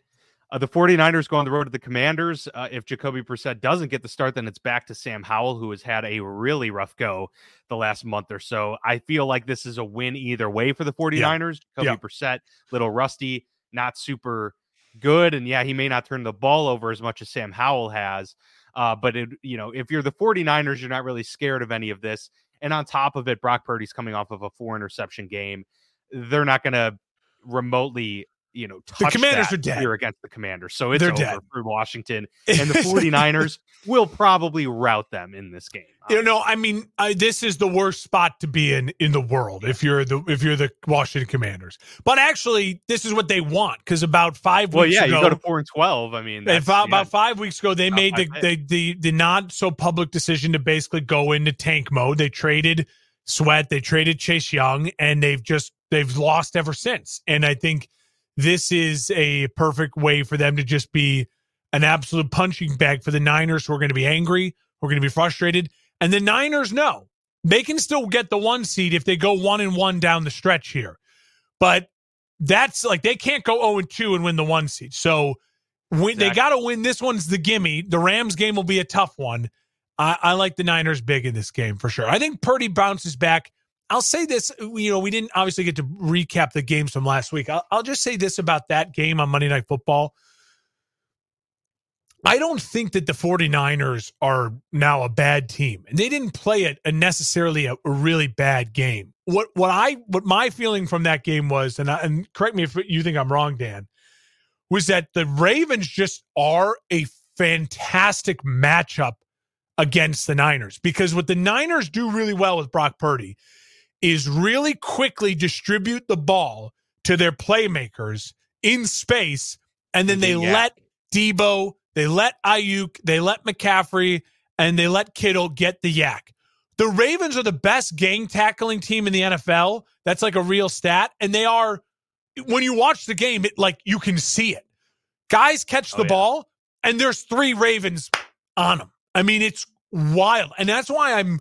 Uh, the 49ers go on the road to the Commanders. Uh, if Jacoby Brissett doesn't get the start, then it's back to Sam Howell, who has had a really rough go the last month or so. I feel like this is a win either way for the 49ers. Yeah. Jacoby yeah. Brissett, little rusty, not super good. And yeah, he may not turn the ball over as much as Sam Howell has. Uh, but it, you know, if you're the 49ers, you're not really scared of any of this. And on top of it, Brock Purdy's coming off of a four interception game. They're not going to remotely you know, the commanders are dead You're against the commanders. So it's They're over dead. for Washington. [LAUGHS] And the 49ers will probably rout them in this game. You know, I mean, I, this is the worst spot to be in in the world if you're the if you're the Washington Commanders. But actually, this is what they want because about five well, weeks yeah, ago, you go to four and twelve. I mean, about, about five weeks ago, they made the, the the the not so public decision to basically go into tank mode. They traded Sweat, they traded Chase Young, and they've just they've lost ever since. And I think this is a perfect way for them to just be an absolute punching bag for the Niners who are going to be angry, who are going to be frustrated. And the Niners know they can still get the one seed if they go one and one down the stretch here. But that's like they can't go 0 and 2 and win the one seed. So when, exactly. they got to win. This one's the gimme. The Rams game will be a tough one. I, I like the Niners big in this game for sure. I think Purdy bounces back. I'll say this, you know, we didn't obviously get to recap the games from last week. I'll, I'll, just say this about that game on Monday Night Football. I don't think that the 49ers are now a bad team. And they didn't play it a necessarily a, a, really bad game. What what I what my feeling from that game was, and I, and correct me if you think I'm wrong, Dan, was that the Ravens just are a fantastic matchup against the Niners. Because what the Niners do really well with Brock Purdy is really quickly distribute the ball to their playmakers in space, and then they yeah. let Debo, they let Aiyuk, they let McCaffrey, and they let Kittle get the YAC. The Ravens are the best gang tackling team in the NFL. That's like a real stat. And they are, when you watch the game, it like you can see it. Guys catch oh, the oh, yeah. ball, and there's three Ravens on them. I mean, it's wild. And that's why I'm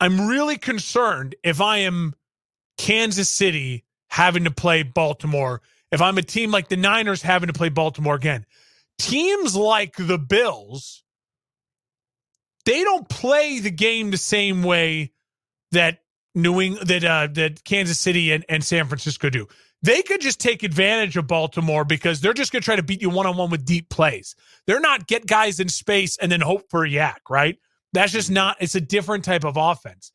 I'm really concerned if I am Kansas City having to play Baltimore, if I'm a team like the Niners having to play Baltimore again. Teams like the Bills, they don't play the game the same way that New England, that uh, that Kansas City and, and San Francisco do. They could just take advantage of Baltimore because they're just going to try to beat you one on one with deep plays. They're not get guys in space and then hope for a YAC, right? That's just not, it's a different type of offense.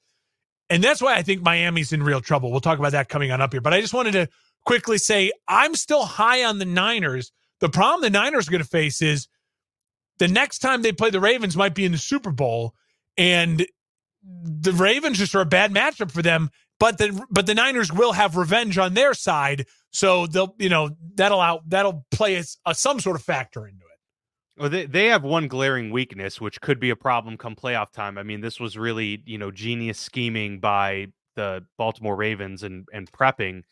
And that's why I think Miami's in real trouble. We'll talk about that coming on up here. But I just wanted to quickly say I'm still high on the Niners. The problem the Niners are going to face is the next time they play the Ravens might be in the Super Bowl. And the Ravens just are a bad matchup for them. But the but the Niners will have revenge on their side, so they'll you know that'll out that'll play a, a, uh, some sort of factor it. Well, they, they have one glaring weakness, which could be a problem come playoff time. I mean, this was really, you know, genius scheming by the Baltimore Ravens and, and prepping.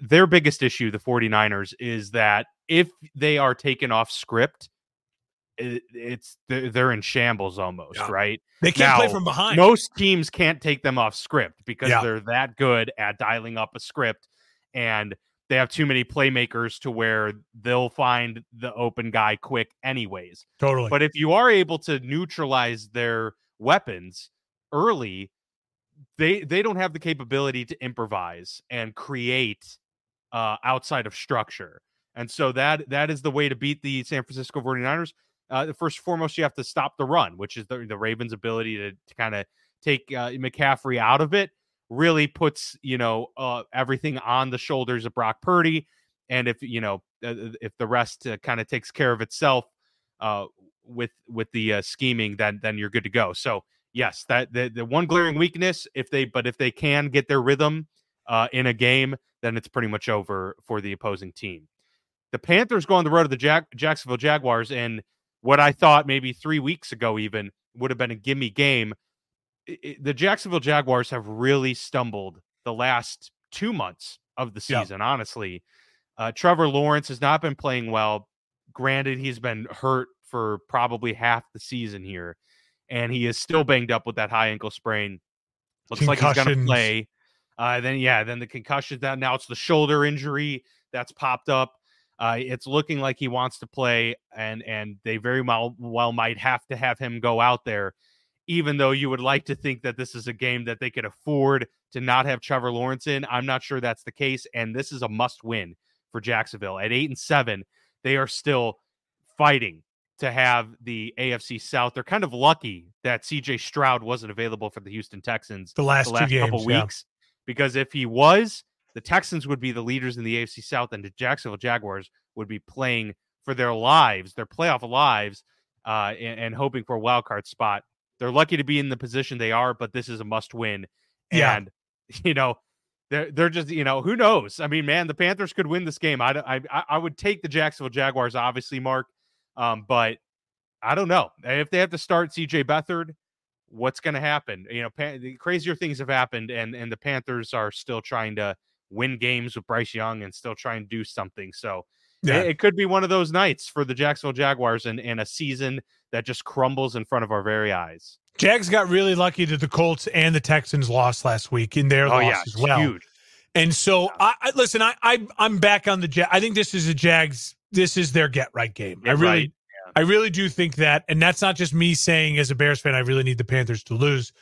Their biggest issue, the 49ers, is that if they are taken off script, it's they're in shambles almost, yeah. right? They can't now, play from behind. Most teams can't take them off script because yeah. they're that good at dialing up a script. And they have too many playmakers to where they'll find the open guy quick anyways. Totally. But if you are able to neutralize their weapons early, they they don't have the capability to improvise and create uh, outside of structure. And so that that is the way to beat the San Francisco 49ers. Uh, first and foremost, you have to stop the run, which is the, the Ravens' ability to, to kind of take uh, McCaffrey out of it. Really puts you know uh, everything on the shoulders of Brock Purdy, and if you know uh, uh, if the rest uh, kind of takes care of itself uh, with with the scheming, then then you're good to go. So yes, that the, the one glaring weakness, if they but if they can get their rhythm in a game, then it's pretty much over for the opposing team. The Panthers go on the road to the Jack- Jacksonville Jaguars, and what I thought maybe three weeks ago even would have been a gimme game. It, the Jacksonville Jaguars have really stumbled the last two months of the season, yeah. honestly. Uh, Trevor Lawrence has not been playing well. Granted, he's been hurt for probably half the season here, and he is still banged up with that high ankle sprain. Looks like he's going to play. Uh, then, yeah, then the concussion. That now it's the shoulder injury that's popped up. Uh, it's looking like he wants to play, and and they very well well might have to have him go out there, even though you would like to think that this is a game that they could afford to not have Trevor Lawrence in. I'm not sure that's the case, and this is a must win for Jacksonville at eight and seven. They are still fighting to have the AFC South. They're kind of lucky that CJ Stroud wasn't available for the Houston Texans the last, the last games, couple weeks, because if he was, the Texans would be the leaders in the AFC South, and the Jacksonville Jaguars would be playing for their lives, their playoff lives, uh, and, and, hoping for a wild card spot. They're lucky to be in the position they are, but this is a must win. Yeah. And [LAUGHS] you know, they're they're just you know who knows. I mean, man, the Panthers could win this game. I I I would take the Jacksonville Jaguars, obviously, Mark, um, but I don't know if they have to start C.J. Beathard what's going to happen. You know, pan- crazier things have happened, and and the Panthers are still trying to win games with Bryce Young and still trying to do something. So yeah. it, it, could be one of those nights for the Jacksonville Jaguars and, and a season that just crumbles in front of our very eyes. Jags got really lucky that the Colts and the Texans lost last week in their oh, loss yeah, as well. Huge. And so, I, I, listen. I, I I'm back on the Jag. I think this is a Jags. This is their get right game. Get I really, right. yeah. I really do think that, and that's not just me saying as a Bears fan. I really need the Panthers to lose,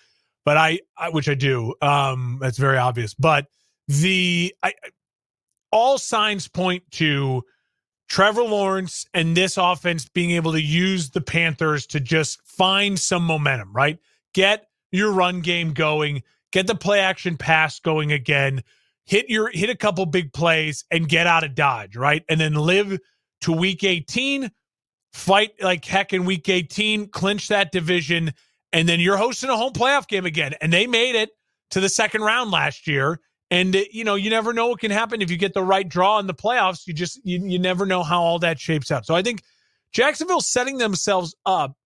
but I, I which I do. Um, that's very obvious. But the I, all signs point to Trevor Lawrence and this offense being able to use the Panthers to just find some momentum, right? Get your run game going, get the play action pass going again, hit your hit a couple big plays and get out of dodge, right? And then live to week 18, fight like heck in week 18, clinch that division, and then you're hosting a home playoff game again. And they made it to the second round last year and you know, you never know what can happen if you get the right draw in the playoffs. You just you, you never know how all that shapes out. So I think Jacksonville's setting themselves up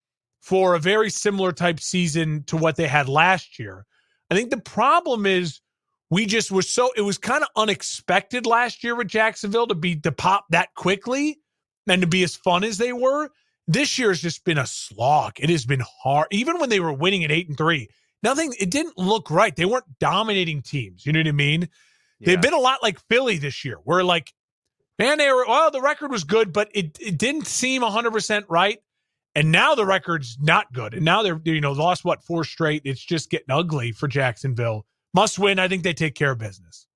for a very similar type season to what they had last year. I think the problem is we just were so it was kind of unexpected last year with Jacksonville to be to pop that quickly and to be as fun as they were. This year has just been a slog. It has been hard. Even when they were winning at eight and three, nothing, it didn't look right. They weren't dominating teams. You know what I mean? Yeah. They've been a lot like Philly this year, where like, man, they were, well, the record was good, but it, it didn't seem 100% right. And now the record's not good. And now they're, you know, lost what, four straight. It's just getting ugly for Jacksonville. Must win. I think they take care of business.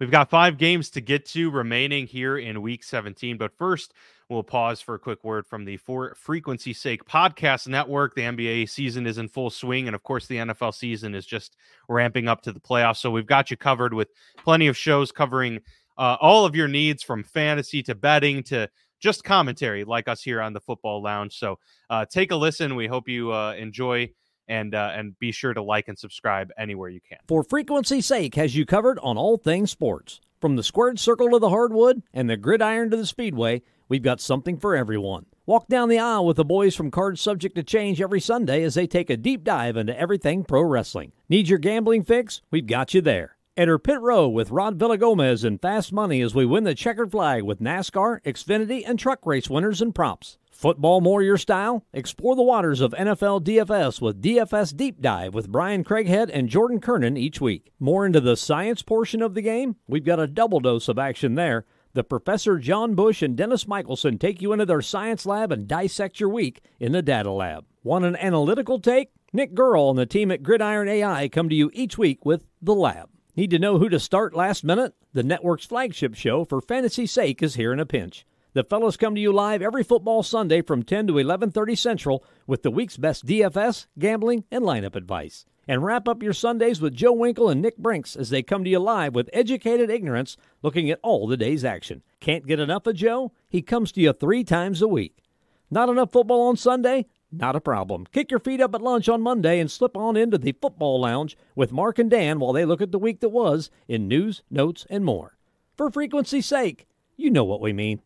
We've got five games to get to remaining here in week 17. But first, we'll pause for a quick word from the For Frequency Sake Podcast Network. The NBA season is in full swing. And of course, the NFL season is just ramping up to the playoffs. So we've got you covered with plenty of shows covering uh, all of your needs from fantasy to betting to just commentary like us here on the Football Lounge. So uh, take a listen. We hope you uh, enjoy and uh, and be sure to like and subscribe anywhere you can. For frequency's sake, has you covered on all things sports. From the squared circle to the hardwood and the gridiron to the speedway, we've got something for everyone. Walk down the aisle with the boys from Cards Subject to Change every Sunday as they take a deep dive into everything pro wrestling. Need your gambling fix? We've got you there. Enter Pit Row with Rod Villagomez and Fast Money as we win the checkered flag with NASCAR, Xfinity, and truck race winners and props. Football more your style? Explore the waters of NFL DFS with DFS Deep Dive with Brian Craighead and Jordan Kernan each week. More into the science portion of the game? We've got a double dose of action there. The Professor John Bush and Dennis Michelson take you into their science lab and dissect your week in the data lab. Want an analytical take? Nick Gurl and the team at Gridiron AI come to you each week with The Lab. Need to know who to start last minute? The network's flagship show, For Fantasy's Sake, is here in a pinch. The fellows come to you live every football Sunday from 10 to 11:30 Central with the week's best DFS, gambling, and lineup advice. And wrap up your Sundays with Joe Winkle and Nick Brinks as they come to you live with educated ignorance looking at all the day's action. Can't get enough of Joe? He comes to you 3 times a week. Not enough football on Sunday? Not a problem. Kick your feet up at lunch on Monday and slip on into the football lounge with Mark and Dan while they look at the week that was in news, notes, and more. For frequency's sake, you know what we mean.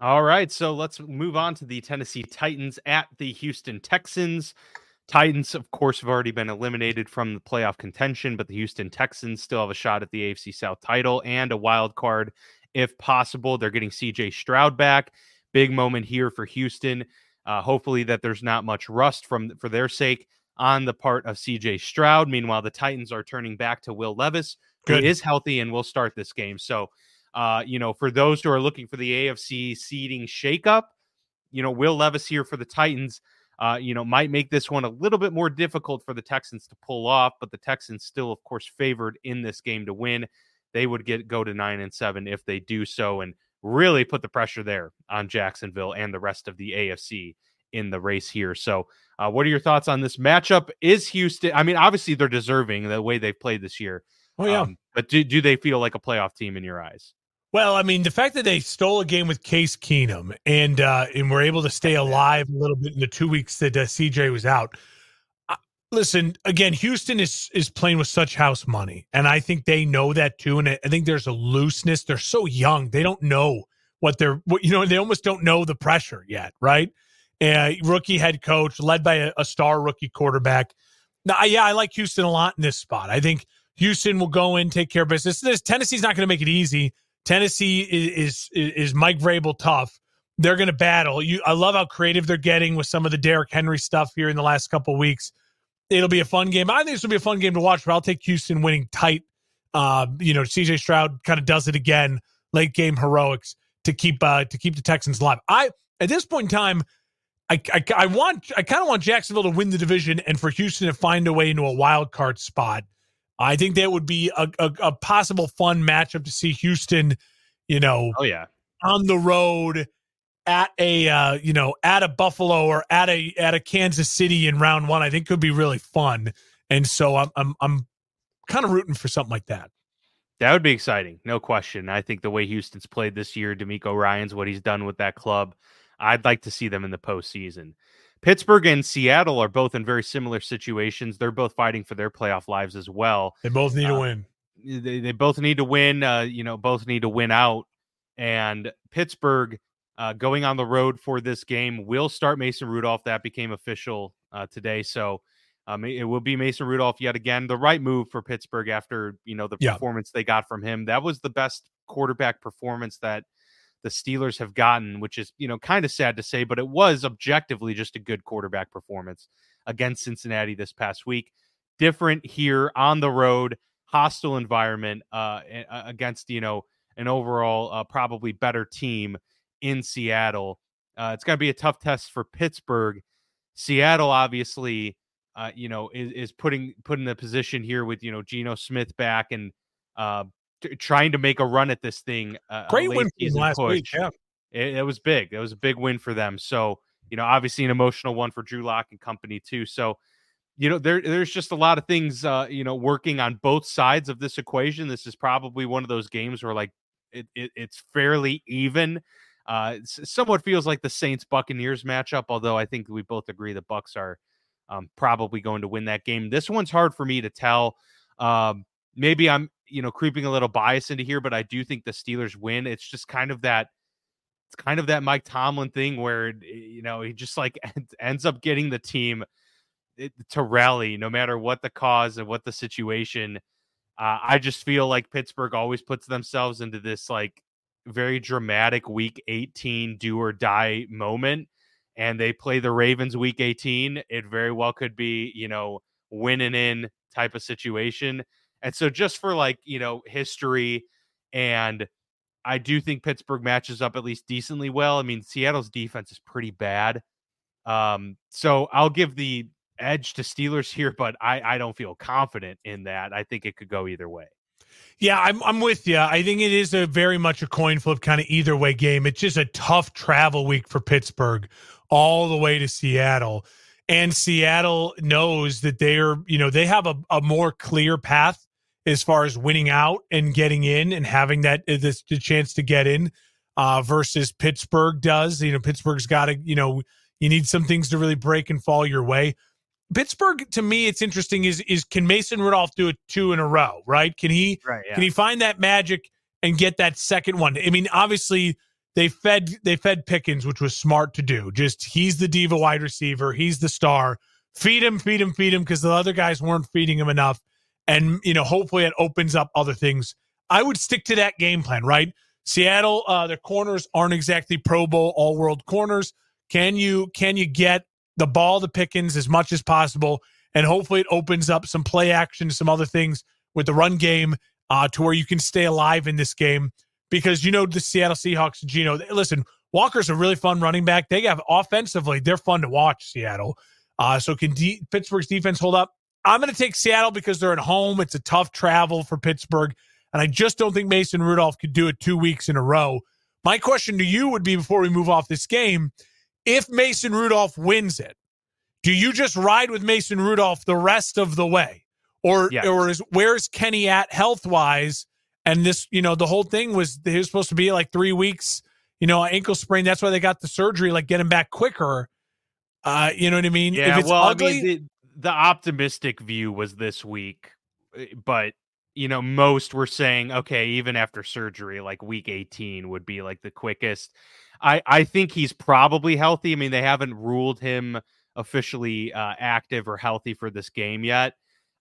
All right, so let's move on to the Tennessee Titans at the Houston Texans. Titans, of course, have already been eliminated from the playoff contention, but the Houston Texans still have a shot at the AFC South title and a wild card if possible. They're getting CJ Stroud back. Big moment here for Houston. Uh, hopefully, that there's not much rust from for their sake on the part of CJ Stroud. Meanwhile, the Titans are turning back to Will Levis, Good. who is healthy and will start this game. So uh, you know, for those who are looking for the AFC seeding shakeup, you know, Will Levis here for the Titans, uh, you know, might make this one a little bit more difficult for the Texans to pull off, but the Texans still, of course, favored in this game to win. They would get go to nine and seven if they do so, and really put the pressure there on Jacksonville and the rest of the AFC in the race here. So, uh, what are your thoughts on this matchup? Is Houston? I mean, obviously they're deserving the way they've played this year. Oh yeah, um, but do do they feel like a playoff team in your eyes? Well, I mean, the fact that they stole a game with Case Keenum and uh, and were able to stay alive a little bit in the two weeks that uh, CJ was out. Uh, listen, again, Houston is is playing with such house money, and I think they know that too. And I think there's a looseness. They're so young; they don't know what they're. What, you know, they almost don't know the pressure yet, right? Uh, rookie head coach, led by a, a star rookie quarterback. Now, yeah, I like Houston a lot in this spot. I think Houston will go in, take care of business. This Tennessee's not going to make it easy Tennessee is is, is Mike Vrabel tough. They're going to battle. You, I love how creative they're getting with some of the Derrick Henry stuff here in the last couple weeks. It'll be a fun game. I think this will be a fun game to watch. But I'll take Houston winning tight. Uh, you know, CJ Stroud kind of does it again. Late game heroics to keep uh, to keep the Texans alive. I at this point in time, I, I, I want I kind of want Jacksonville to win the division and for Houston to find a way into a wild card spot. I think that would be a, a, a possible fun matchup to see Houston, you know, oh yeah, on the road at a uh, you know at a Buffalo or at a at a Kansas City in round one. I think could be really fun, and so I'm I'm I'm kind of rooting for something like that. That would be exciting, no question. I think the way Houston's played this year, DeMeco Ryans, what he's done with that club, I'd like to see them in the postseason. Pittsburgh and Seattle are both in very similar situations. They're both fighting for their playoff lives as well. They both need uh, to win. They, they both need to win. Uh, you know, both need to win out. And Pittsburgh uh, going on the road for this game will start Mason Rudolph. That became official uh, today. So um, it will be Mason Rudolph yet again. The right move for Pittsburgh after you know the yeah. performance they got from him. That was the best quarterback performance that the Steelers have gotten, which is, you know, kind of sad to say, but it was objectively just a good quarterback performance against Cincinnati this past week. Different here on the road, hostile environment uh, against, you know, an overall uh, probably better team in Seattle. Uh, it's going to be a tough test for Pittsburgh. Seattle, obviously, uh, you know, is, is putting put in the position here with you know Geno Smith back and uh, t- trying to make a run at this thing. Uh, Great win last push. week. Yeah, it, it, was big. It was a big win for them. So you know, obviously an emotional one for Drew Lock and company too. So you know, there there's just a lot of things uh, you know working on both sides of this equation. This is probably one of those games where like it, it it's fairly even. Uh, somewhat feels like the Saints Buccaneers matchup, although I think we both agree the Bucks are um, probably going to win that game. This one's hard for me to tell. Um, maybe I'm you know creeping a little bias into here, but I do think the Steelers win. It's just kind of that it's kind of that Mike Tomlin thing where you know he just like [LAUGHS] ends up getting the team eh, to rally no matter what the cause and what the situation. Uh, I just feel like Pittsburgh always puts themselves into this like very dramatic week 18 do or die moment and they play the Ravens week 18, it very well could be, you know, winning in type of situation. And so just for like, you know, history and I do think Pittsburgh matches up at least decently well. I mean, Seattle's defense is pretty bad. Um, so I'll give the edge to Steelers here, but I, I don't feel confident in that. I think it could go either way. Yeah, I'm I'm with you. I think it is a very much a coin flip kind of either way game. It's just a tough travel week for Pittsburgh all the way to Seattle. And Seattle knows that they're, you know, they have a, a more clear path as far as winning out and getting in and having that uh, this the chance to get in uh, versus Pittsburgh does. You know, Pittsburgh's got to, you know, you need some things to really break and fall your way. Pittsburgh, to me, it's interesting. Is is can Mason Rudolph do it two in a row? Right? Can he? Right, yeah. Can he find that magic and get that second one? I mean, obviously they fed they fed Pickens, which was smart to do. Just he's the diva wide receiver. He's the star. Feed him, feed him, feed him, because the other guys weren't feeding him enough. And you know, hopefully, it opens up other things. I would stick to that game plan, right? Seattle, uh, their corners aren't exactly Pro Bowl all world corners. Can you can you get the ball to Pickens as much as possible. And hopefully it opens up some play action, some other things with the run game uh, to where you can stay alive in this game. Because you know the Seattle Seahawks, Geno, listen, Walker's a really fun running back. They have offensively, they're fun to watch, Seattle. Uh, so can D- Pittsburgh's defense hold up? I'm going to take Seattle because they're at home. It's a tough travel for Pittsburgh. And I just don't think Mason Rudolph could do it two weeks in a row. My question to you would be before we move off this game if Mason Rudolph wins it, do you just ride with Mason Rudolph the rest of the way? Or yes. or is where's Kenny at health wise? And this, you know, the whole thing was he was supposed to be like three weeks, you know, ankle sprain. That's why they got the surgery, like get him back quicker. Uh, you know what I mean? Yeah, well, ugly, I mean, the, optimistic view was this week, eh, but you know, most were saying, okay, even after surgery, like week 18 would be like the quickest. I I think he's probably healthy. I mean, they haven't ruled him officially uh, active or healthy for this game yet.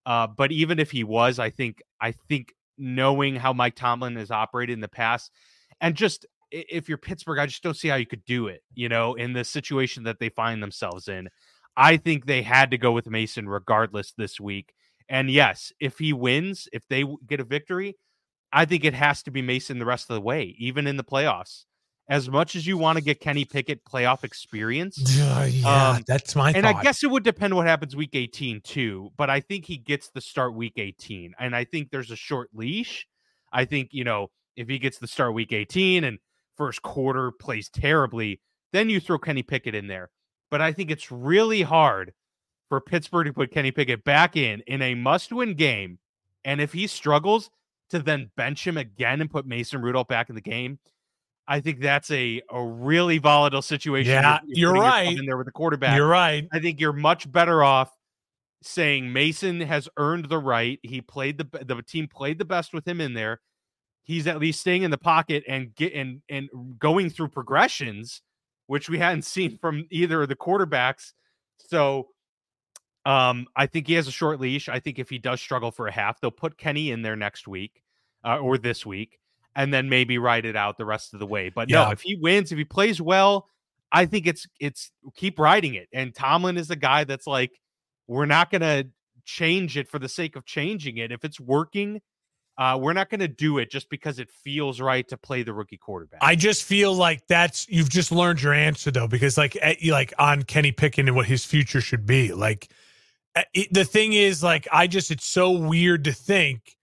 Uh, but even if he was, I think I think knowing how Mike Tomlin has operated in the past, and just if you're Pittsburgh, I just don't see how you could do it. You know, in the situation that they find themselves in, I think they had to go with Mason regardless this week. And yes, if he wins, if they get a victory, I think it has to be Mason the rest of the way, even in the playoffs as much as you want to get Kenny Pickett playoff experience. Uh, yeah, um, that's my. And thought. I guess it would depend what happens week 18 too. But I think he gets the start week 18, and I think there's a short leash. I think you know if he gets the start week 18 and first quarter plays terribly, then you throw Kenny Pickett in there. But I think it's really hard for Pittsburgh to put Kenny Pickett back in in a must-win game, and if he struggles, to then bench him again and put Mason Rudolph back in the game I think that's a, a really volatile situation. Yeah, you're, you're right. In there with the quarterback, you're right. I think you're much better off saying Mason has earned the right. He played the the team played the best with him in there. He's at least staying in the pocket and get and and going through progressions, which we hadn't seen from either of the quarterbacks. So, um, I think he has a short leash. I think if he does struggle for a half, they'll put Kenny in there next week uh, or this week and then maybe ride it out the rest of the way. But yeah. no, if he wins, if he plays well, I think it's it's keep riding it. And Tomlin is a guy that's like, we're not gonna change it for the sake of changing it. If it's working, uh, we're not going to do it just because it feels right to play the rookie quarterback. I just feel like that's you've just learned your answer though, because like at, eh, like on Kenny Pickett and what his future should be. Like eh, it, the thing is, like I just it's so weird to think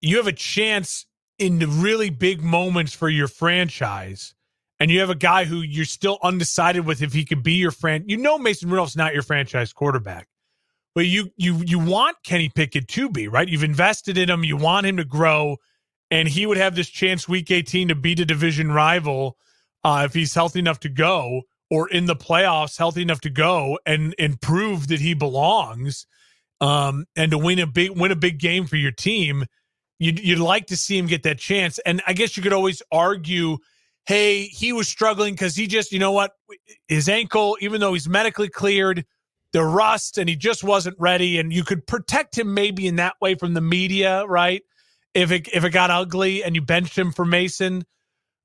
you have a chance in the really big moments for your franchise, and you have a guy who you're still undecided with if he could be your friend, you know Mason Rudolph's not your franchise quarterback. But you you you want Kenny Pickett to be, right? You've invested in him, you want him to grow, and he would have this chance week 18 to beat a division rival uh, if he's healthy enough to go, or in the playoffs, healthy enough to go and and prove that he belongs. Um, and to win a big win a big game for your team You'd, you'd like to see him get that chance. And I guess you could always argue, hey, he was struggling because he just, you know what, his ankle, even though he's medically cleared, the rust, and he just wasn't ready. And you could protect him maybe in that way from the media, right? If it if it got ugly and you benched him for Mason.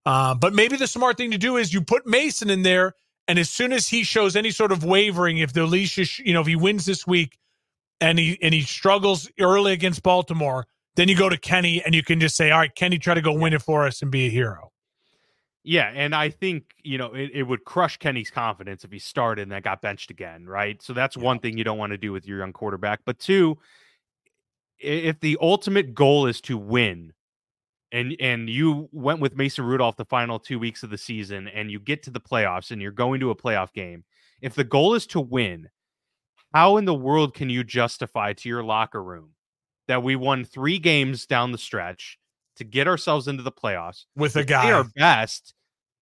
Uh, but maybe the smart thing to do is you put Mason in there, and as soon as he shows any sort of wavering, if the leash is, you know, if he wins this week and he and he struggles early against Baltimore, then you go to Kenny and you can just say, all right, Kenny, try to go win it for us and be a hero. Yeah, and I think you know it, it would crush Kenny's confidence if he started and then got benched again, right? So that's yeah. one thing you don't want to do with your young quarterback. But two, if the ultimate goal is to win, and and you went with Mason Rudolph the final two weeks of the season, and you get to the playoffs and you're going to a playoff game, if the goal is to win, how in the world can you justify to your locker room that we won three games down the stretch to get ourselves into the playoffs with a guy our best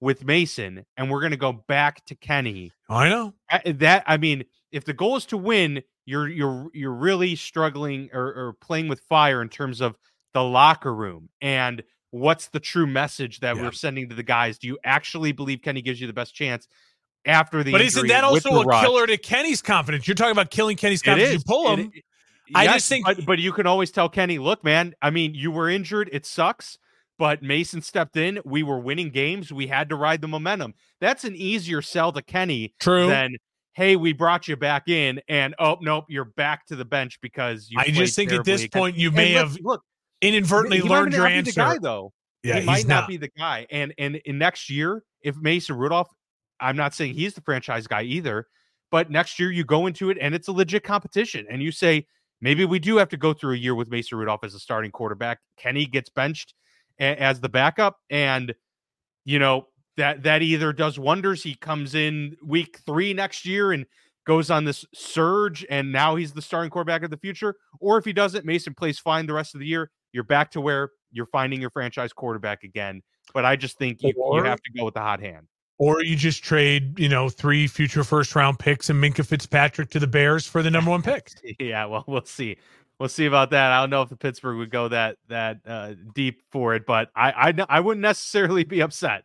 with Mason and we're going to go back to Kenny. Oh, I know. Eh, that I mean, if the goal is to win, you're you're you're really struggling or, or playing with fire in terms of the locker room and what's the true message that yeah. we're sending to the guys? Do you actually believe Kenny gives you the best chance after the? But isn't that also a rush? killer to Kenny's confidence? You're talking about killing Kenny's confidence. You pull him. It, I yes, just think, but, but you can always tell Kenny, look, man. I mean, you were injured. It sucks but Mason stepped in. We were winning games. We had to ride the momentum. That's an easier sell to Kenny True. than hey, we brought you back in, and oh nope, you're back to the bench because you. I just think at this again. point you may have look inadvertently learned your answer. The guy though, yeah, he might not, not be the guy. And and in next year, if Mason Rudolph, I'm not saying he's the franchise guy either, but next year you go into it and it's a legit competition, and you say maybe we do have to go through a year with Mason Rudolph as a starting quarterback. Kenny gets benched a- as the backup, and you know that that either does wonders. He comes in week three next year and goes on this surge, and now he's the starting quarterback of the future. Or if he doesn't, Mason plays fine the rest of the year. You're back to where you're finding your franchise quarterback again. But I just think you, or, you have to go with the hot hand. Or you just trade, you know, three future first round picks and Minkah Fitzpatrick to the Bears for the number one pick. [LAUGHS] yeah, well, we'll see we'll see about that. I don't know if the Pittsburgh would go that that uh, deep for it, but I, I I wouldn't necessarily be upset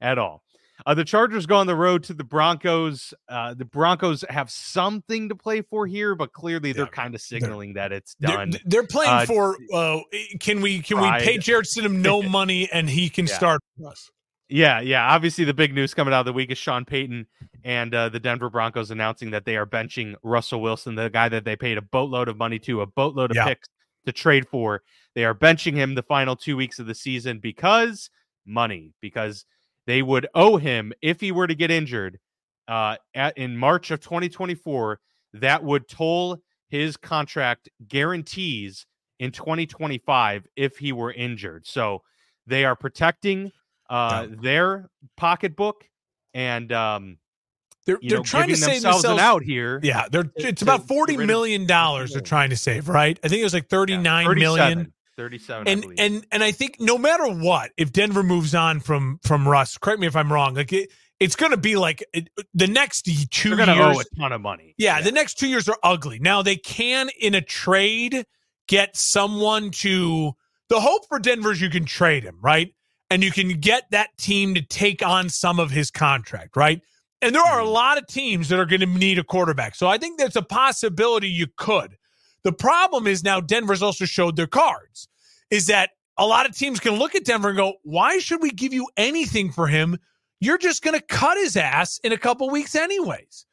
at all. Uh, the Chargers go on the road to the Broncos. Uh, the Broncos have something to play for here, but clearly they're yeah, kind of signaling that it's done. They're, they're playing uh, for. Uh, can we can pride. we pay Jarrett Stidham no [LAUGHS] money and he can yeah. start us? Yeah, yeah. Obviously, the big news coming out of the week is Sean Payton and uh, the Denver Broncos announcing that they are benching Russell Wilson, the guy that they paid a boatload of money to, a boatload of yeah. picks to trade for. They are benching him the final two weeks of the season because money, because they would owe him if he were to get injured uh, at, in March of 2024. That would toll his contract guarantees in 2025 if he were injured. So they are protecting uh, yeah. their pocketbook and um, they're they're know, trying to save themselves, themselves out here. Yeah, they're it's to, about forty million dollars they're trying to save, right? I think it was like thirty nine yeah, million. 37 and and and I think no matter what, if Denver moves on from from Russ, correct me if I'm wrong, like it, it's going to be like it, the next 2 They're years owe a ton of money. Yeah, yeah, the next 2 years are ugly. Now they can in a trade get someone to the hope for Denver is you can trade him, right? And you can get that team to take on some of his contract, right? And there are a mm-hmm. lot of teams that are going to need a quarterback. So I think there's a possibility you could. The problem is now Denver's also showed their cards, is that a lot of teams can look at Denver and go, why should we give you anything for him? You're just going to cut his ass in a couple weeks, anyways.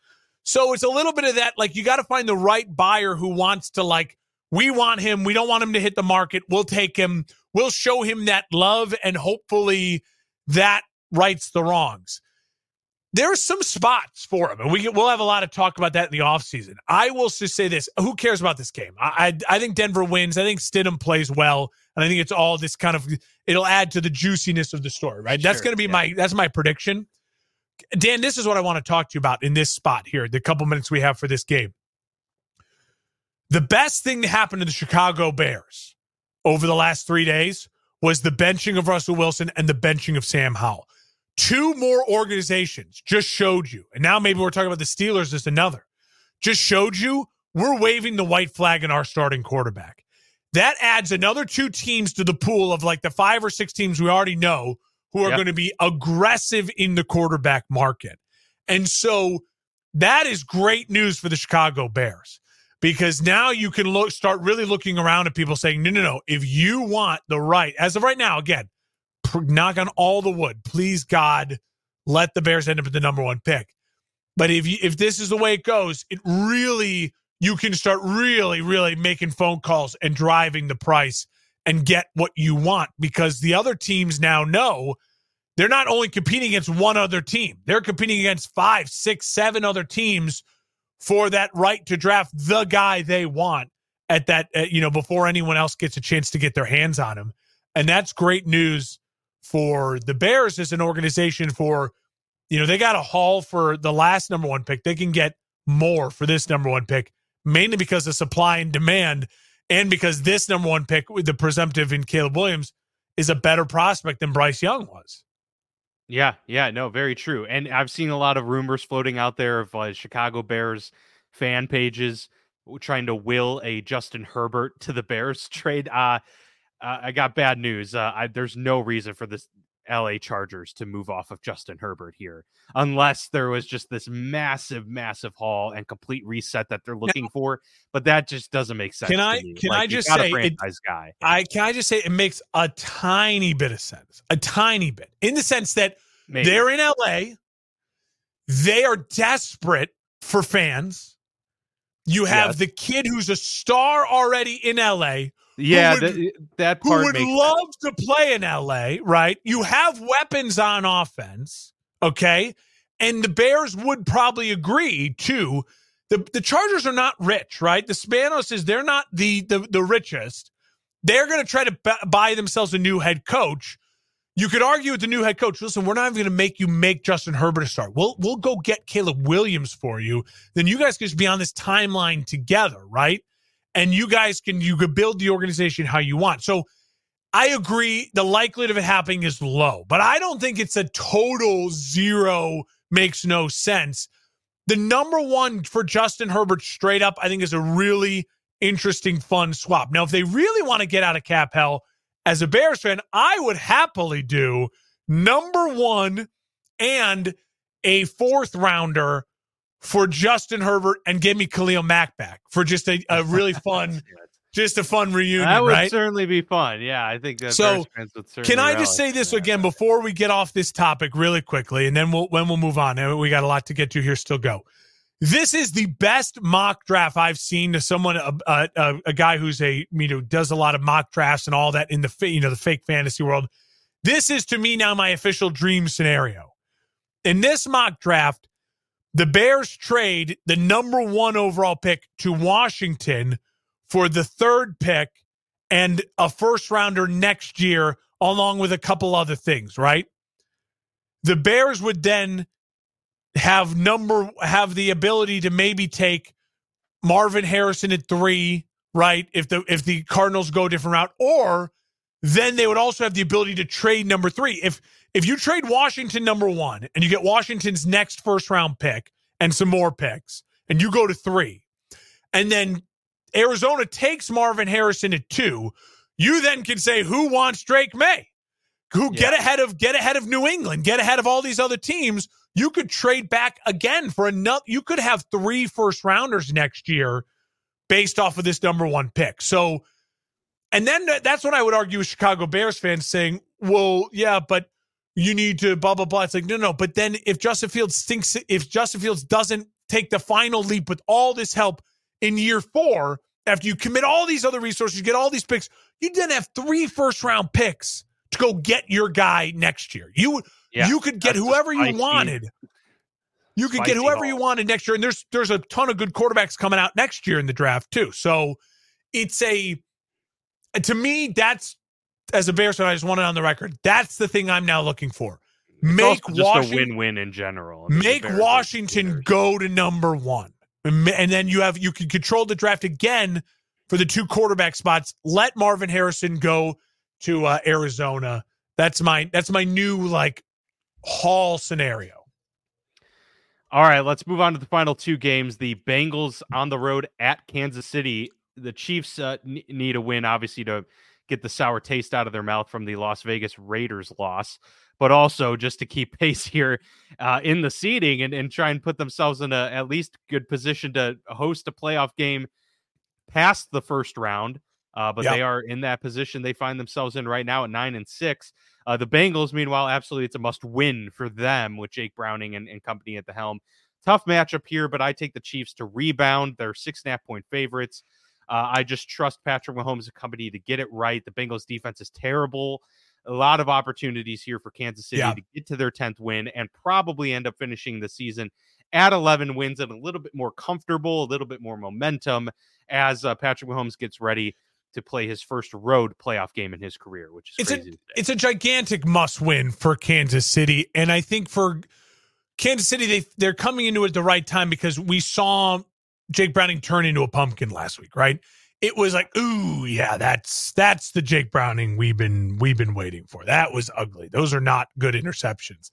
So it's a little bit of that. Like, you got to find the right buyer who wants to, like, we want him. We don't want him to hit the market. We'll take him. We'll show him that love, and hopefully that rights the wrongs. There are some spots for him, and we, we'll have a lot of talk about that in the offseason. I will just say this who cares about this game? I, I, I think Denver wins. I think Stidham plays well, and I think it's all this kind of it'll add to the juiciness of the story, right? Sure, that's going to be yeah. my that's my prediction. Dan, this is what I want to talk to you about in this spot here, the couple minutes we have for this game. The best thing to happen to the Chicago Bears over the last three days was the benching of Russell Wilson and the benching of Sam Howell. Two more organizations just showed you, and now maybe we're talking about the Steelers as another, just showed you we're waving the white flag in our starting quarterback. That adds another two teams to the pool of like the five or six teams we already know who are yep. going to be aggressive in the quarterback market. And so that is great news for the Chicago Bears because now you can look start really looking around at people saying no no no if you want the right as of right now again knock on all the wood. Please, God, let the Bears end up at the number one pick. But if you, if this is the way it goes, it really you can start really, really making phone calls and driving the price and get what you want because the other teams now know they're not only competing against one other team, they're competing against five, six, seven other teams for that right to draft the guy they want at that, uh, you know, before anyone else gets a chance to get their hands on him. And that's great news for the Bears as an organization for, you know, they got a haul for the last number one pick. They can get more for this number one pick, mainly because of supply and demand and because this number one pick with the presumptive in Caleb Williams is a better prospect than Bryce Young was. Yeah, yeah, no, very true. And I've seen a lot of rumors floating out there of uh, Chicago Bears fan pages trying to will a Justin Herbert to the Bears [LAUGHS] trade. Uh, uh I got bad news. Uh, I, there's no reason for this LA Chargers to move off of Justin Herbert here, unless there was just this massive, massive haul and complete reset that they're looking now, for. But that just doesn't make sense. Can I? Can like, I just say, it, guy? I can I just say it makes a tiny bit of sense, a tiny bit, in the sense that Maybe. they're in LA, they are desperate for fans. You have yes. the kid who's a star already in LA yeah, would, that, that part who would love sense. to play in LA, right? You have weapons on offense, okay? And the Bears would probably agree too. The the Chargers are not rich, right? The Spanos is they're not the the, the richest. They're going to try to b- buy themselves a new head coach. You could argue with the new head coach. Listen, we're not even going to make you make Justin Herbert a start. We'll we'll go get Caleb Williams for you. Then you guys can just be on this timeline together, right? and you guys can you could build the organization how you want. So I agree the likelihood of it happening is low, but I don't think it's a total zero makes no sense. The number one for Justin Herbert straight up, I think is a really interesting, fun swap. Now, if they really want to get out of cap hell as a Bears fan, I would happily do number one and a fourth rounder for Justin Herbert and give me Khalil Mack back for just a, a really [LAUGHS] fun, just a fun reunion. That would right? certainly be fun. Yeah, I think that so. can I just say this again before we get off this topic really quickly, and then we'll when we'll move on. We got a lot to get to here. Still go. This is the best mock draft I've seen to someone, a, a, a guy who's a you know does a lot of mock drafts and all that in the you know the fake fantasy world. This is to me now my official dream scenario. In this mock draft, the Bears trade the number one overall pick to Washington for the third pick and a first rounder next year, along with a couple other things, right? The Bears would then have number have the ability to maybe take Marvin Harrison at three, right? If the if the Cardinals go a different route, or then they would also have the ability to trade number three. If if you trade Washington number one and you get Washington's next first round pick and some more picks, and you go to three, and then Arizona takes Marvin Harrison at two, you then can say who wants Drake Maye? Who yeah. get ahead of get ahead of New England, get ahead of all these other teams. You could trade back again for another. You could have three first rounders next year based off of this number one pick. So, and then that's when I would argue with Chicago Bears fans saying, well, yeah, but you need to blah blah blah. It's like no, no. But then if Justin Fields stinks, if Justin Fields doesn't take the final leap with all this help in year four, after you commit all these other resources, you get all these picks, you then have three first round picks to go get your guy next year. You yeah, you could get whoever you wanted. You could get whoever you wanted next year, and there's there's a ton of good quarterbacks coming out next year in the draft too. So it's a to me that's as a Bears fan, I just want it on the record. That's the thing I'm now looking for. Make Washington a win-win in general. Make Washington go to number one, and then you have you can control the draft again for the two quarterback spots. Let Marvin Harrison go to uh, Arizona. That's my that's my new like Hall scenario. All right, let's move on to the final two games. The Bengals on the road at Kansas City. The Chiefs uh, need a win, obviously, to get the sour taste out of their mouth from the Las Vegas Raiders loss, but also just to keep [LAUGHS] pace here uh, in the seeding and, and try and put themselves in a at least good position to host a playoff game past the first round. Uh, but yep. they are in that position they find themselves in right now at nine and six. Uh, the Bengals, meanwhile, absolutely it's a must win for them with Jake Browning and, and company at the helm. Tough matchup here, but I take the Chiefs to rebound. They're six and a half point favorites. Uh, I just trust Patrick Mahomes and company to get it right. The Bengals defense is terrible. A lot of opportunities here for Kansas City to get to their 10th win and probably end up finishing the season at 11 wins and a little bit more comfortable, a little bit more momentum as uh, Patrick Mahomes gets ready to play his first road playoff game in his career, which is it's a it's a gigantic must win for Kansas City, and I think for Kansas City they they're coming into it at the right time because we saw Jake Browning turn into a pumpkin last week, right? It was like, ooh, yeah, that's that's the Jake Browning we've been we've been waiting for. That was ugly. Those are not good interceptions.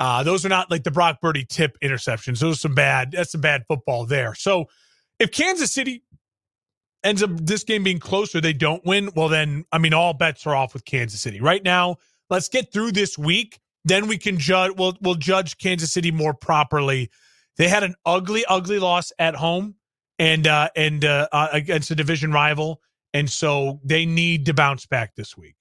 Uh, those are not like the Brock Purdy tip interceptions. Those are some bad. That's some bad football there. So if Kansas City ends up this game being closer, they don't win. Well, then I mean, all bets are off with Kansas City right now. Let's get through this week, then we can judge. We'll we'll judge Kansas City more properly they had an ugly, ugly loss at home and uh, and uh, uh, against a division rival, and so they need to bounce back this week.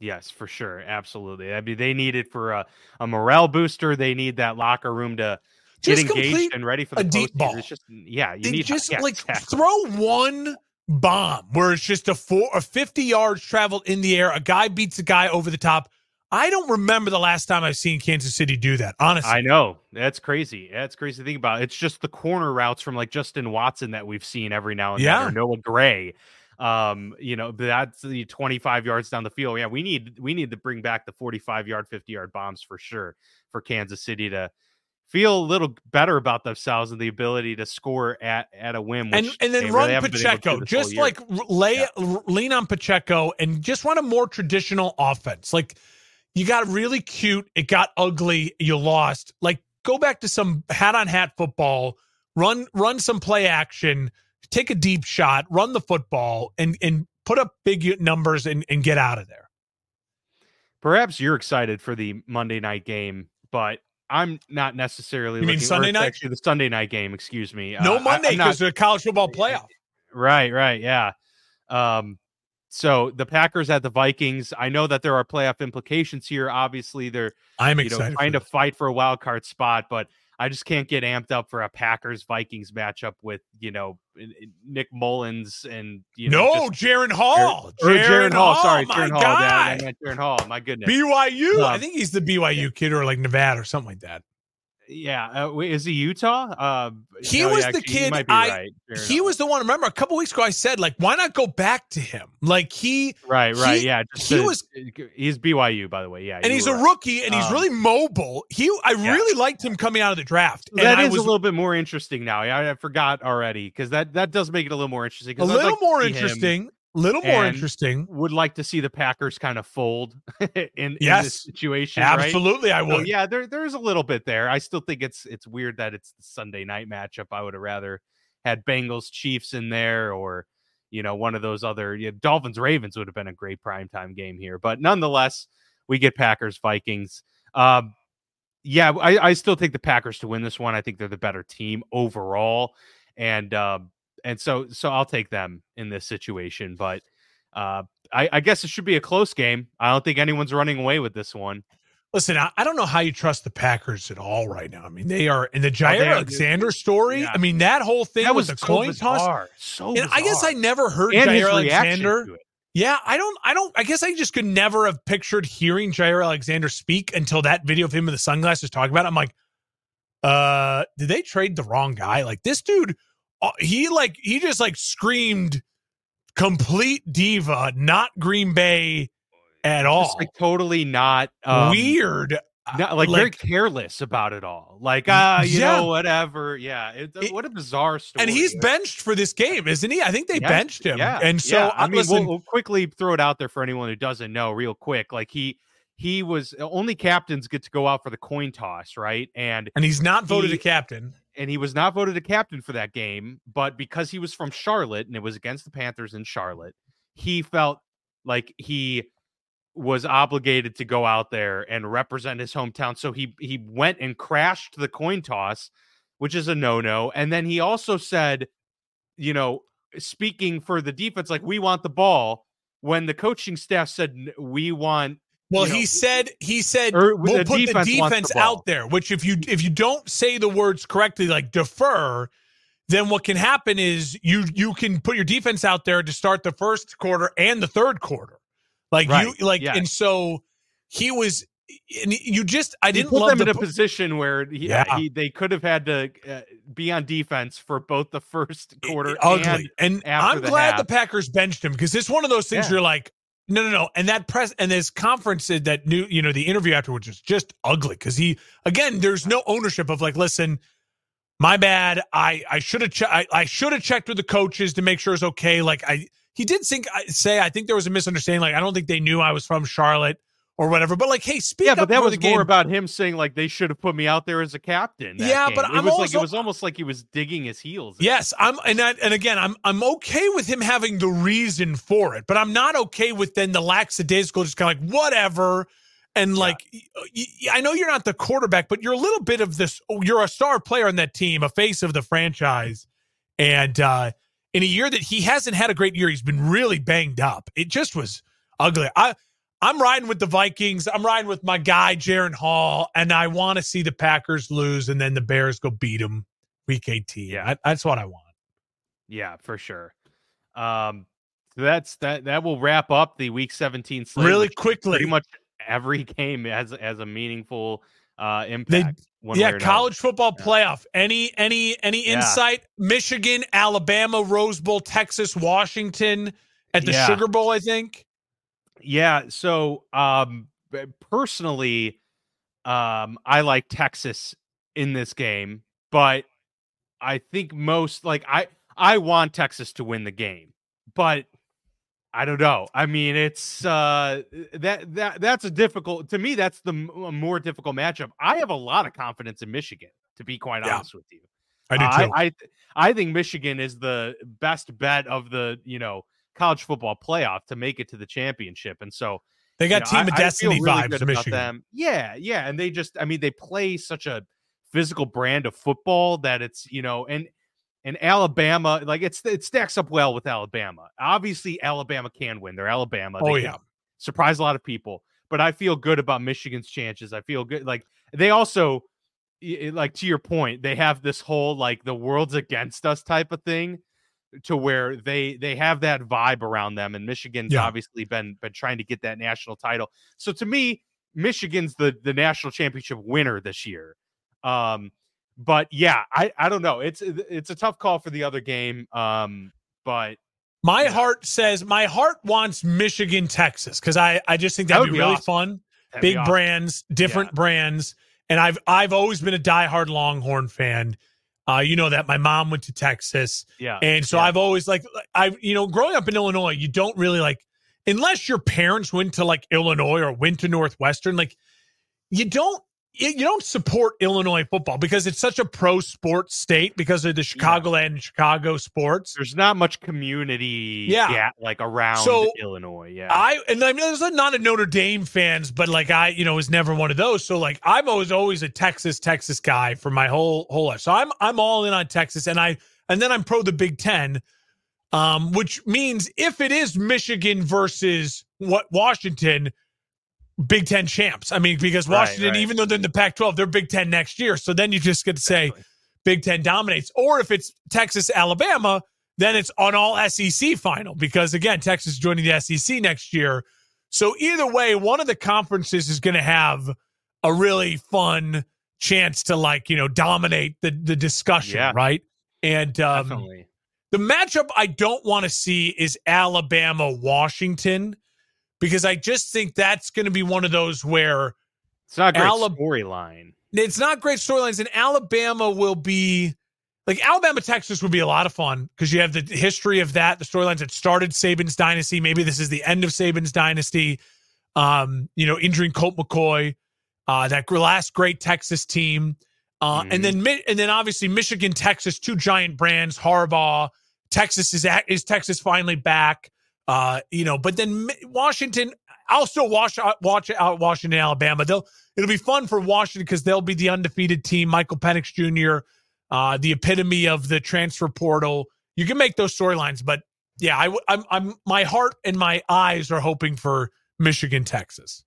Yes, for sure, absolutely. I mean, they need it for a, a morale booster. They need that locker room to just get engaged and ready for the a deep ball. It's just yeah, you they need just yeah, like throw one bomb where it's just a four or fifty yards traveled in the air. A guy beats a guy over the top. I don't remember the last time I've seen Kansas City do that. Honestly, I know that's crazy. That's crazy to think about. It's just the corner routes from like Justin Watson that we've seen every now and yeah. then, or Noah Gray. Um, you know, that's the 25 yards down the field. Yeah, we need we need to bring back the 45 yard, 50 yard bombs for sure for Kansas City to feel a little better about themselves and the ability to score at at a whim. and and then run really Pacheco, just like lay yeah. lean on Pacheco and just run a more traditional offense, like you got really cute. It got ugly. You lost. Like go back to some hat on hat football. Run run some play action. Take a deep shot. Run the football and and put up big numbers and, and get out of there. Perhaps you're excited for the Monday night game, but I'm not necessarily. You looking, mean Sunday night? Actually, the Sunday night game. Excuse me. No uh, Monday because the college football playoff. Right. Right. Yeah. Um, so the Packers at the Vikings. I know that there are playoff implications here. Obviously, they're I'm excited know, trying to fight for a wild card spot, but I just can't get amped up for a Packers Vikings matchup with you know Nick Mullens and you know no Jaren Hall, or, Jaren Hall. Hall. Sorry, Jaren Hall. Dad, I meant Jaren Hall. My goodness, BYU. Um, I think he's the BYU kid or like Nevada or something like that. Yeah, uh, is he Utah? Uh, he no, was the kid. I right. he was the one. Remember, a couple weeks ago, I said like, why not go back to him? Like he, right, right, he, yeah. he to, was. He's BYU, by the way. Yeah, and he's a right. rookie, and he's um, really mobile. He, I yeah. really liked him coming out of the draft. And that is was, a little bit more interesting now. I, I forgot already because that that does make it a little more interesting. A little like more interesting little more interesting. Would like to see the Packers kind of fold [LAUGHS] in, yes, in this situation. Absolutely, right? I would. So, yeah, there, there's a little bit there. I still think it's it's weird that it's the Sunday night matchup. I would have rather had Bengals Chiefs in there or you know one of those other you know, Dolphins Ravens would have been a great primetime game here. But nonetheless, we get Packers Vikings. Um, yeah, I, I still take the Packers to win this one. I think they're the better team overall. And um, and so so I'll take them in this situation. But uh, I, I, guess it should be a close game. I don't think anyone's running away with this one. Listen, I, I don't know how you trust the Packers at all right now. I mean, they are in the Jaire oh, Alexander story. Yeah. I mean, that whole thing that was a so coin bizarre. toss. So bizarre. I guess I never heard and Jaire Alexander. Yeah, I don't, I don't, I guess I just could never have pictured hearing Jaire Alexander speak until that video of him with the sunglasses talking about it. I'm like, uh, did they trade the wrong guy? Like this dude he like he just like screamed complete diva, not Green Bay at all. Just like totally not um, weird. Not, like, like, very careless about it all. Like, uh, you yeah. know, whatever. Yeah. It, it, what a bizarre story. And he's benched for this game, isn't he? I think they benched him. Yeah. And so, yeah. I mean, listen, we'll, we'll, quickly throw it out there for anyone who doesn't know, real quick. Like, he he was only captains get to go out for the coin toss, right? And and he's not voted he, a captain. And he was not voted a captain for that game, but because he was from Charlotte and it was against the Panthers in Charlotte, he felt like he was obligated to go out there and represent his hometown. So he he went and crashed the coin toss, which is a no-no. And then he also said, you know, speaking for the defense, like we want the ball when the coaching staff said we want Well, he know, said he said we'll put the defense the out there. Which if you if you don't say the words correctly, like defer, then what can happen is you you can put your defense out there to start the first quarter and the third quarter. Like right. you like, yes. and so he was and you just I didn't put them in a position where he, yeah. he, they could have had to uh, be on defense for both the first quarter ugly. and, and I'm the glad half. the Packers benched him because it's one of those things yeah. you're like no no no. And that press and this conference that new you know the interview afterwards was just ugly because he again there's no ownership of like listen my bad. I I should have che- I, I should have checked with the coaches to make sure it's okay. Like I he did think say I think there was a misunderstanding. Like I don't think they knew I was from Charlotte or whatever. But like, hey, speak yeah, but that was more about him saying like they should have put me out there as a captain. Yeah, game. but it I'm was also, like it was almost like he was digging his heels. Yes, I'm, and that, and again, I'm I'm okay with him having the reason for it, but I'm not okay with then the lackadaisical, just kind of like whatever. And like, yeah. I know you're not the quarterback, but you're a little bit of this. You're a star player on that team, a face of the franchise, and uh in a year that he hasn't had a great year, he's been really banged up. It just was ugly. I I'm riding with the Vikings. I'm riding with my guy, Jaren Hall, and I want to see the Packers lose and then the Bears go beat them week 18. Yeah, I, that's what I want. Yeah, for sure. Um, so that's that. That will wrap up the week 17 slate really quickly. Pretty much every [LAUGHS] game has has a meaningful uh impact. They, yeah, college football yeah. playoff. Any any any yeah. insight? Michigan, Alabama, Rose Bowl, Texas, Washington at the yeah. Sugar Bowl. I think. Yeah. So, um, personally, um, I like Texas in this game, but I think most like I I want Texas to win the game, but I don't know. I mean, it's uh that that that's a difficult to me. That's the m- more difficult matchup. I have a lot of confidence in Michigan, to be quite yeah. honest with you. I do too. I, I I think Michigan is the best bet of the you know college football playoff to make it to the championship. And so they got you know, team I, of destiny really vibes. Michigan. Them. Yeah, yeah, and they just I mean they play such a physical brand of football that it's you know and and Alabama like it's it stacks up well with Alabama. Obviously, Alabama can win. They're Alabama. They oh yeah, surprise a lot of people. But I feel good about Michigan's chances. I feel good. Like they also like to your point, they have this whole like the world's against us type of thing to where they they have that vibe around them and Michigan's yeah. obviously been been trying to get that national title. So to me, Michigan's the the national championship winner this year. Um but yeah, I I don't know. It's it's a tough call for the other game. Um but my yeah. heart says my heart wants Michigan Texas cuz I I just think that'd that be, be, really awesome. fun. That'd Big awesome. brands, different yeah. brands. And I've I've always been a diehard Longhorn fan. Uh, you know that my mom went to Texas. Yeah. And so yeah. I've always like I you know, growing up in Illinois, you don't really like unless your parents went to like Illinois or went to Northwestern, like you don't you don't support Illinois football because it's such a pro sports state because of the Chicagoland yeah. and Chicago sports. There's not much community, yeah, like around so Illinois. Yeah, I and I mean, there's not a Notre Dame fans, but like I, you know, was never one of those. So like I'm always always a Texas Texas guy for my whole whole life. So I'm I'm all in on Texas, and I and then I'm pro the Big Ten, um, which means if it is Michigan versus what Washington Big Ten champs. I mean, because Washington, right, right. even though they're in the Pac 12, they're Big Ten next year. So then you just get to say exactly. Big Ten dominates. Or if it's Texas, Alabama, then it's on all SEC final because, again, Texas joining the SEC next year. So either way, one of the conferences is going to have a really fun chance to, like, you know, dominate the, the discussion, yeah. right? And um, the matchup I don't want to see is Alabama Washington because I just think that's going to be one of those where it's not a great Alab- storyline. It's not great storylines, and Alabama will be like Alabama Texas would be a lot of fun because you have the history of that, the storylines that started Saban's dynasty. Maybe this is the end of Saban's dynasty. Um, you know, injuring Colt McCoy, uh, that last great Texas team, uh, mm. and then and then obviously Michigan, Texas, two giant brands. Harbaugh, Texas is at, is Texas finally back. Uh, you know, but then Washington, I'll still watch uh, watch out Washington, Alabama. They'll it'll be fun for Washington because they'll be the undefeated team. Michael Penix Jr., uh, the epitome of the transfer portal. You can make those storylines, but yeah, I, I'm I'm my heart and my eyes are hoping for Michigan, Texas.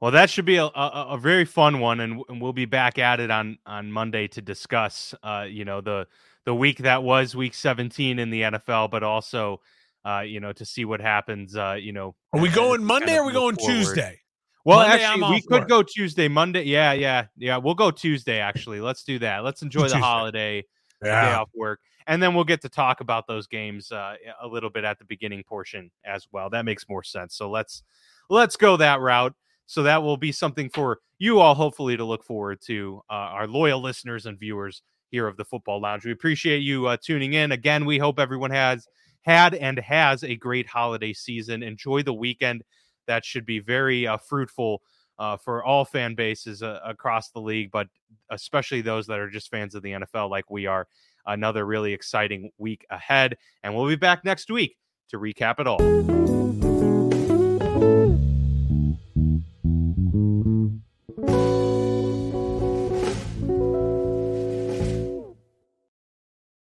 Well, that should be a, a, a very fun one, and, and, we'll be back at it on on Monday to discuss, uh, you know, the the week that was Week 17 in the NFL, but also, uh, you know, to see what happens. Uh, you know, are we going Monday? or Are we going forward. Tuesday? Well, Monday, actually, we could work. go Tuesday, Monday. Yeah, yeah, yeah. We'll go Tuesday. Actually, let's do that. Let's [LAUGHS] enjoy Tuesday. the holiday, yeah. day off work, and then we'll get to talk about those games uh, a little bit at the beginning portion as well. That makes more sense. So let's let's go that route. So that will be something for you all, hopefully, to look forward to. Uh, our loyal listeners and viewers here of the Football Lounge. We appreciate you uh, tuning in. Again, we hope everyone has had and has a great holiday season. Enjoy the weekend that should be very uh, fruitful uh, for all fan bases uh, across the league, but especially those that are just fans of the NFL like we are. Another really exciting week ahead. And we'll be back next week to recap it all.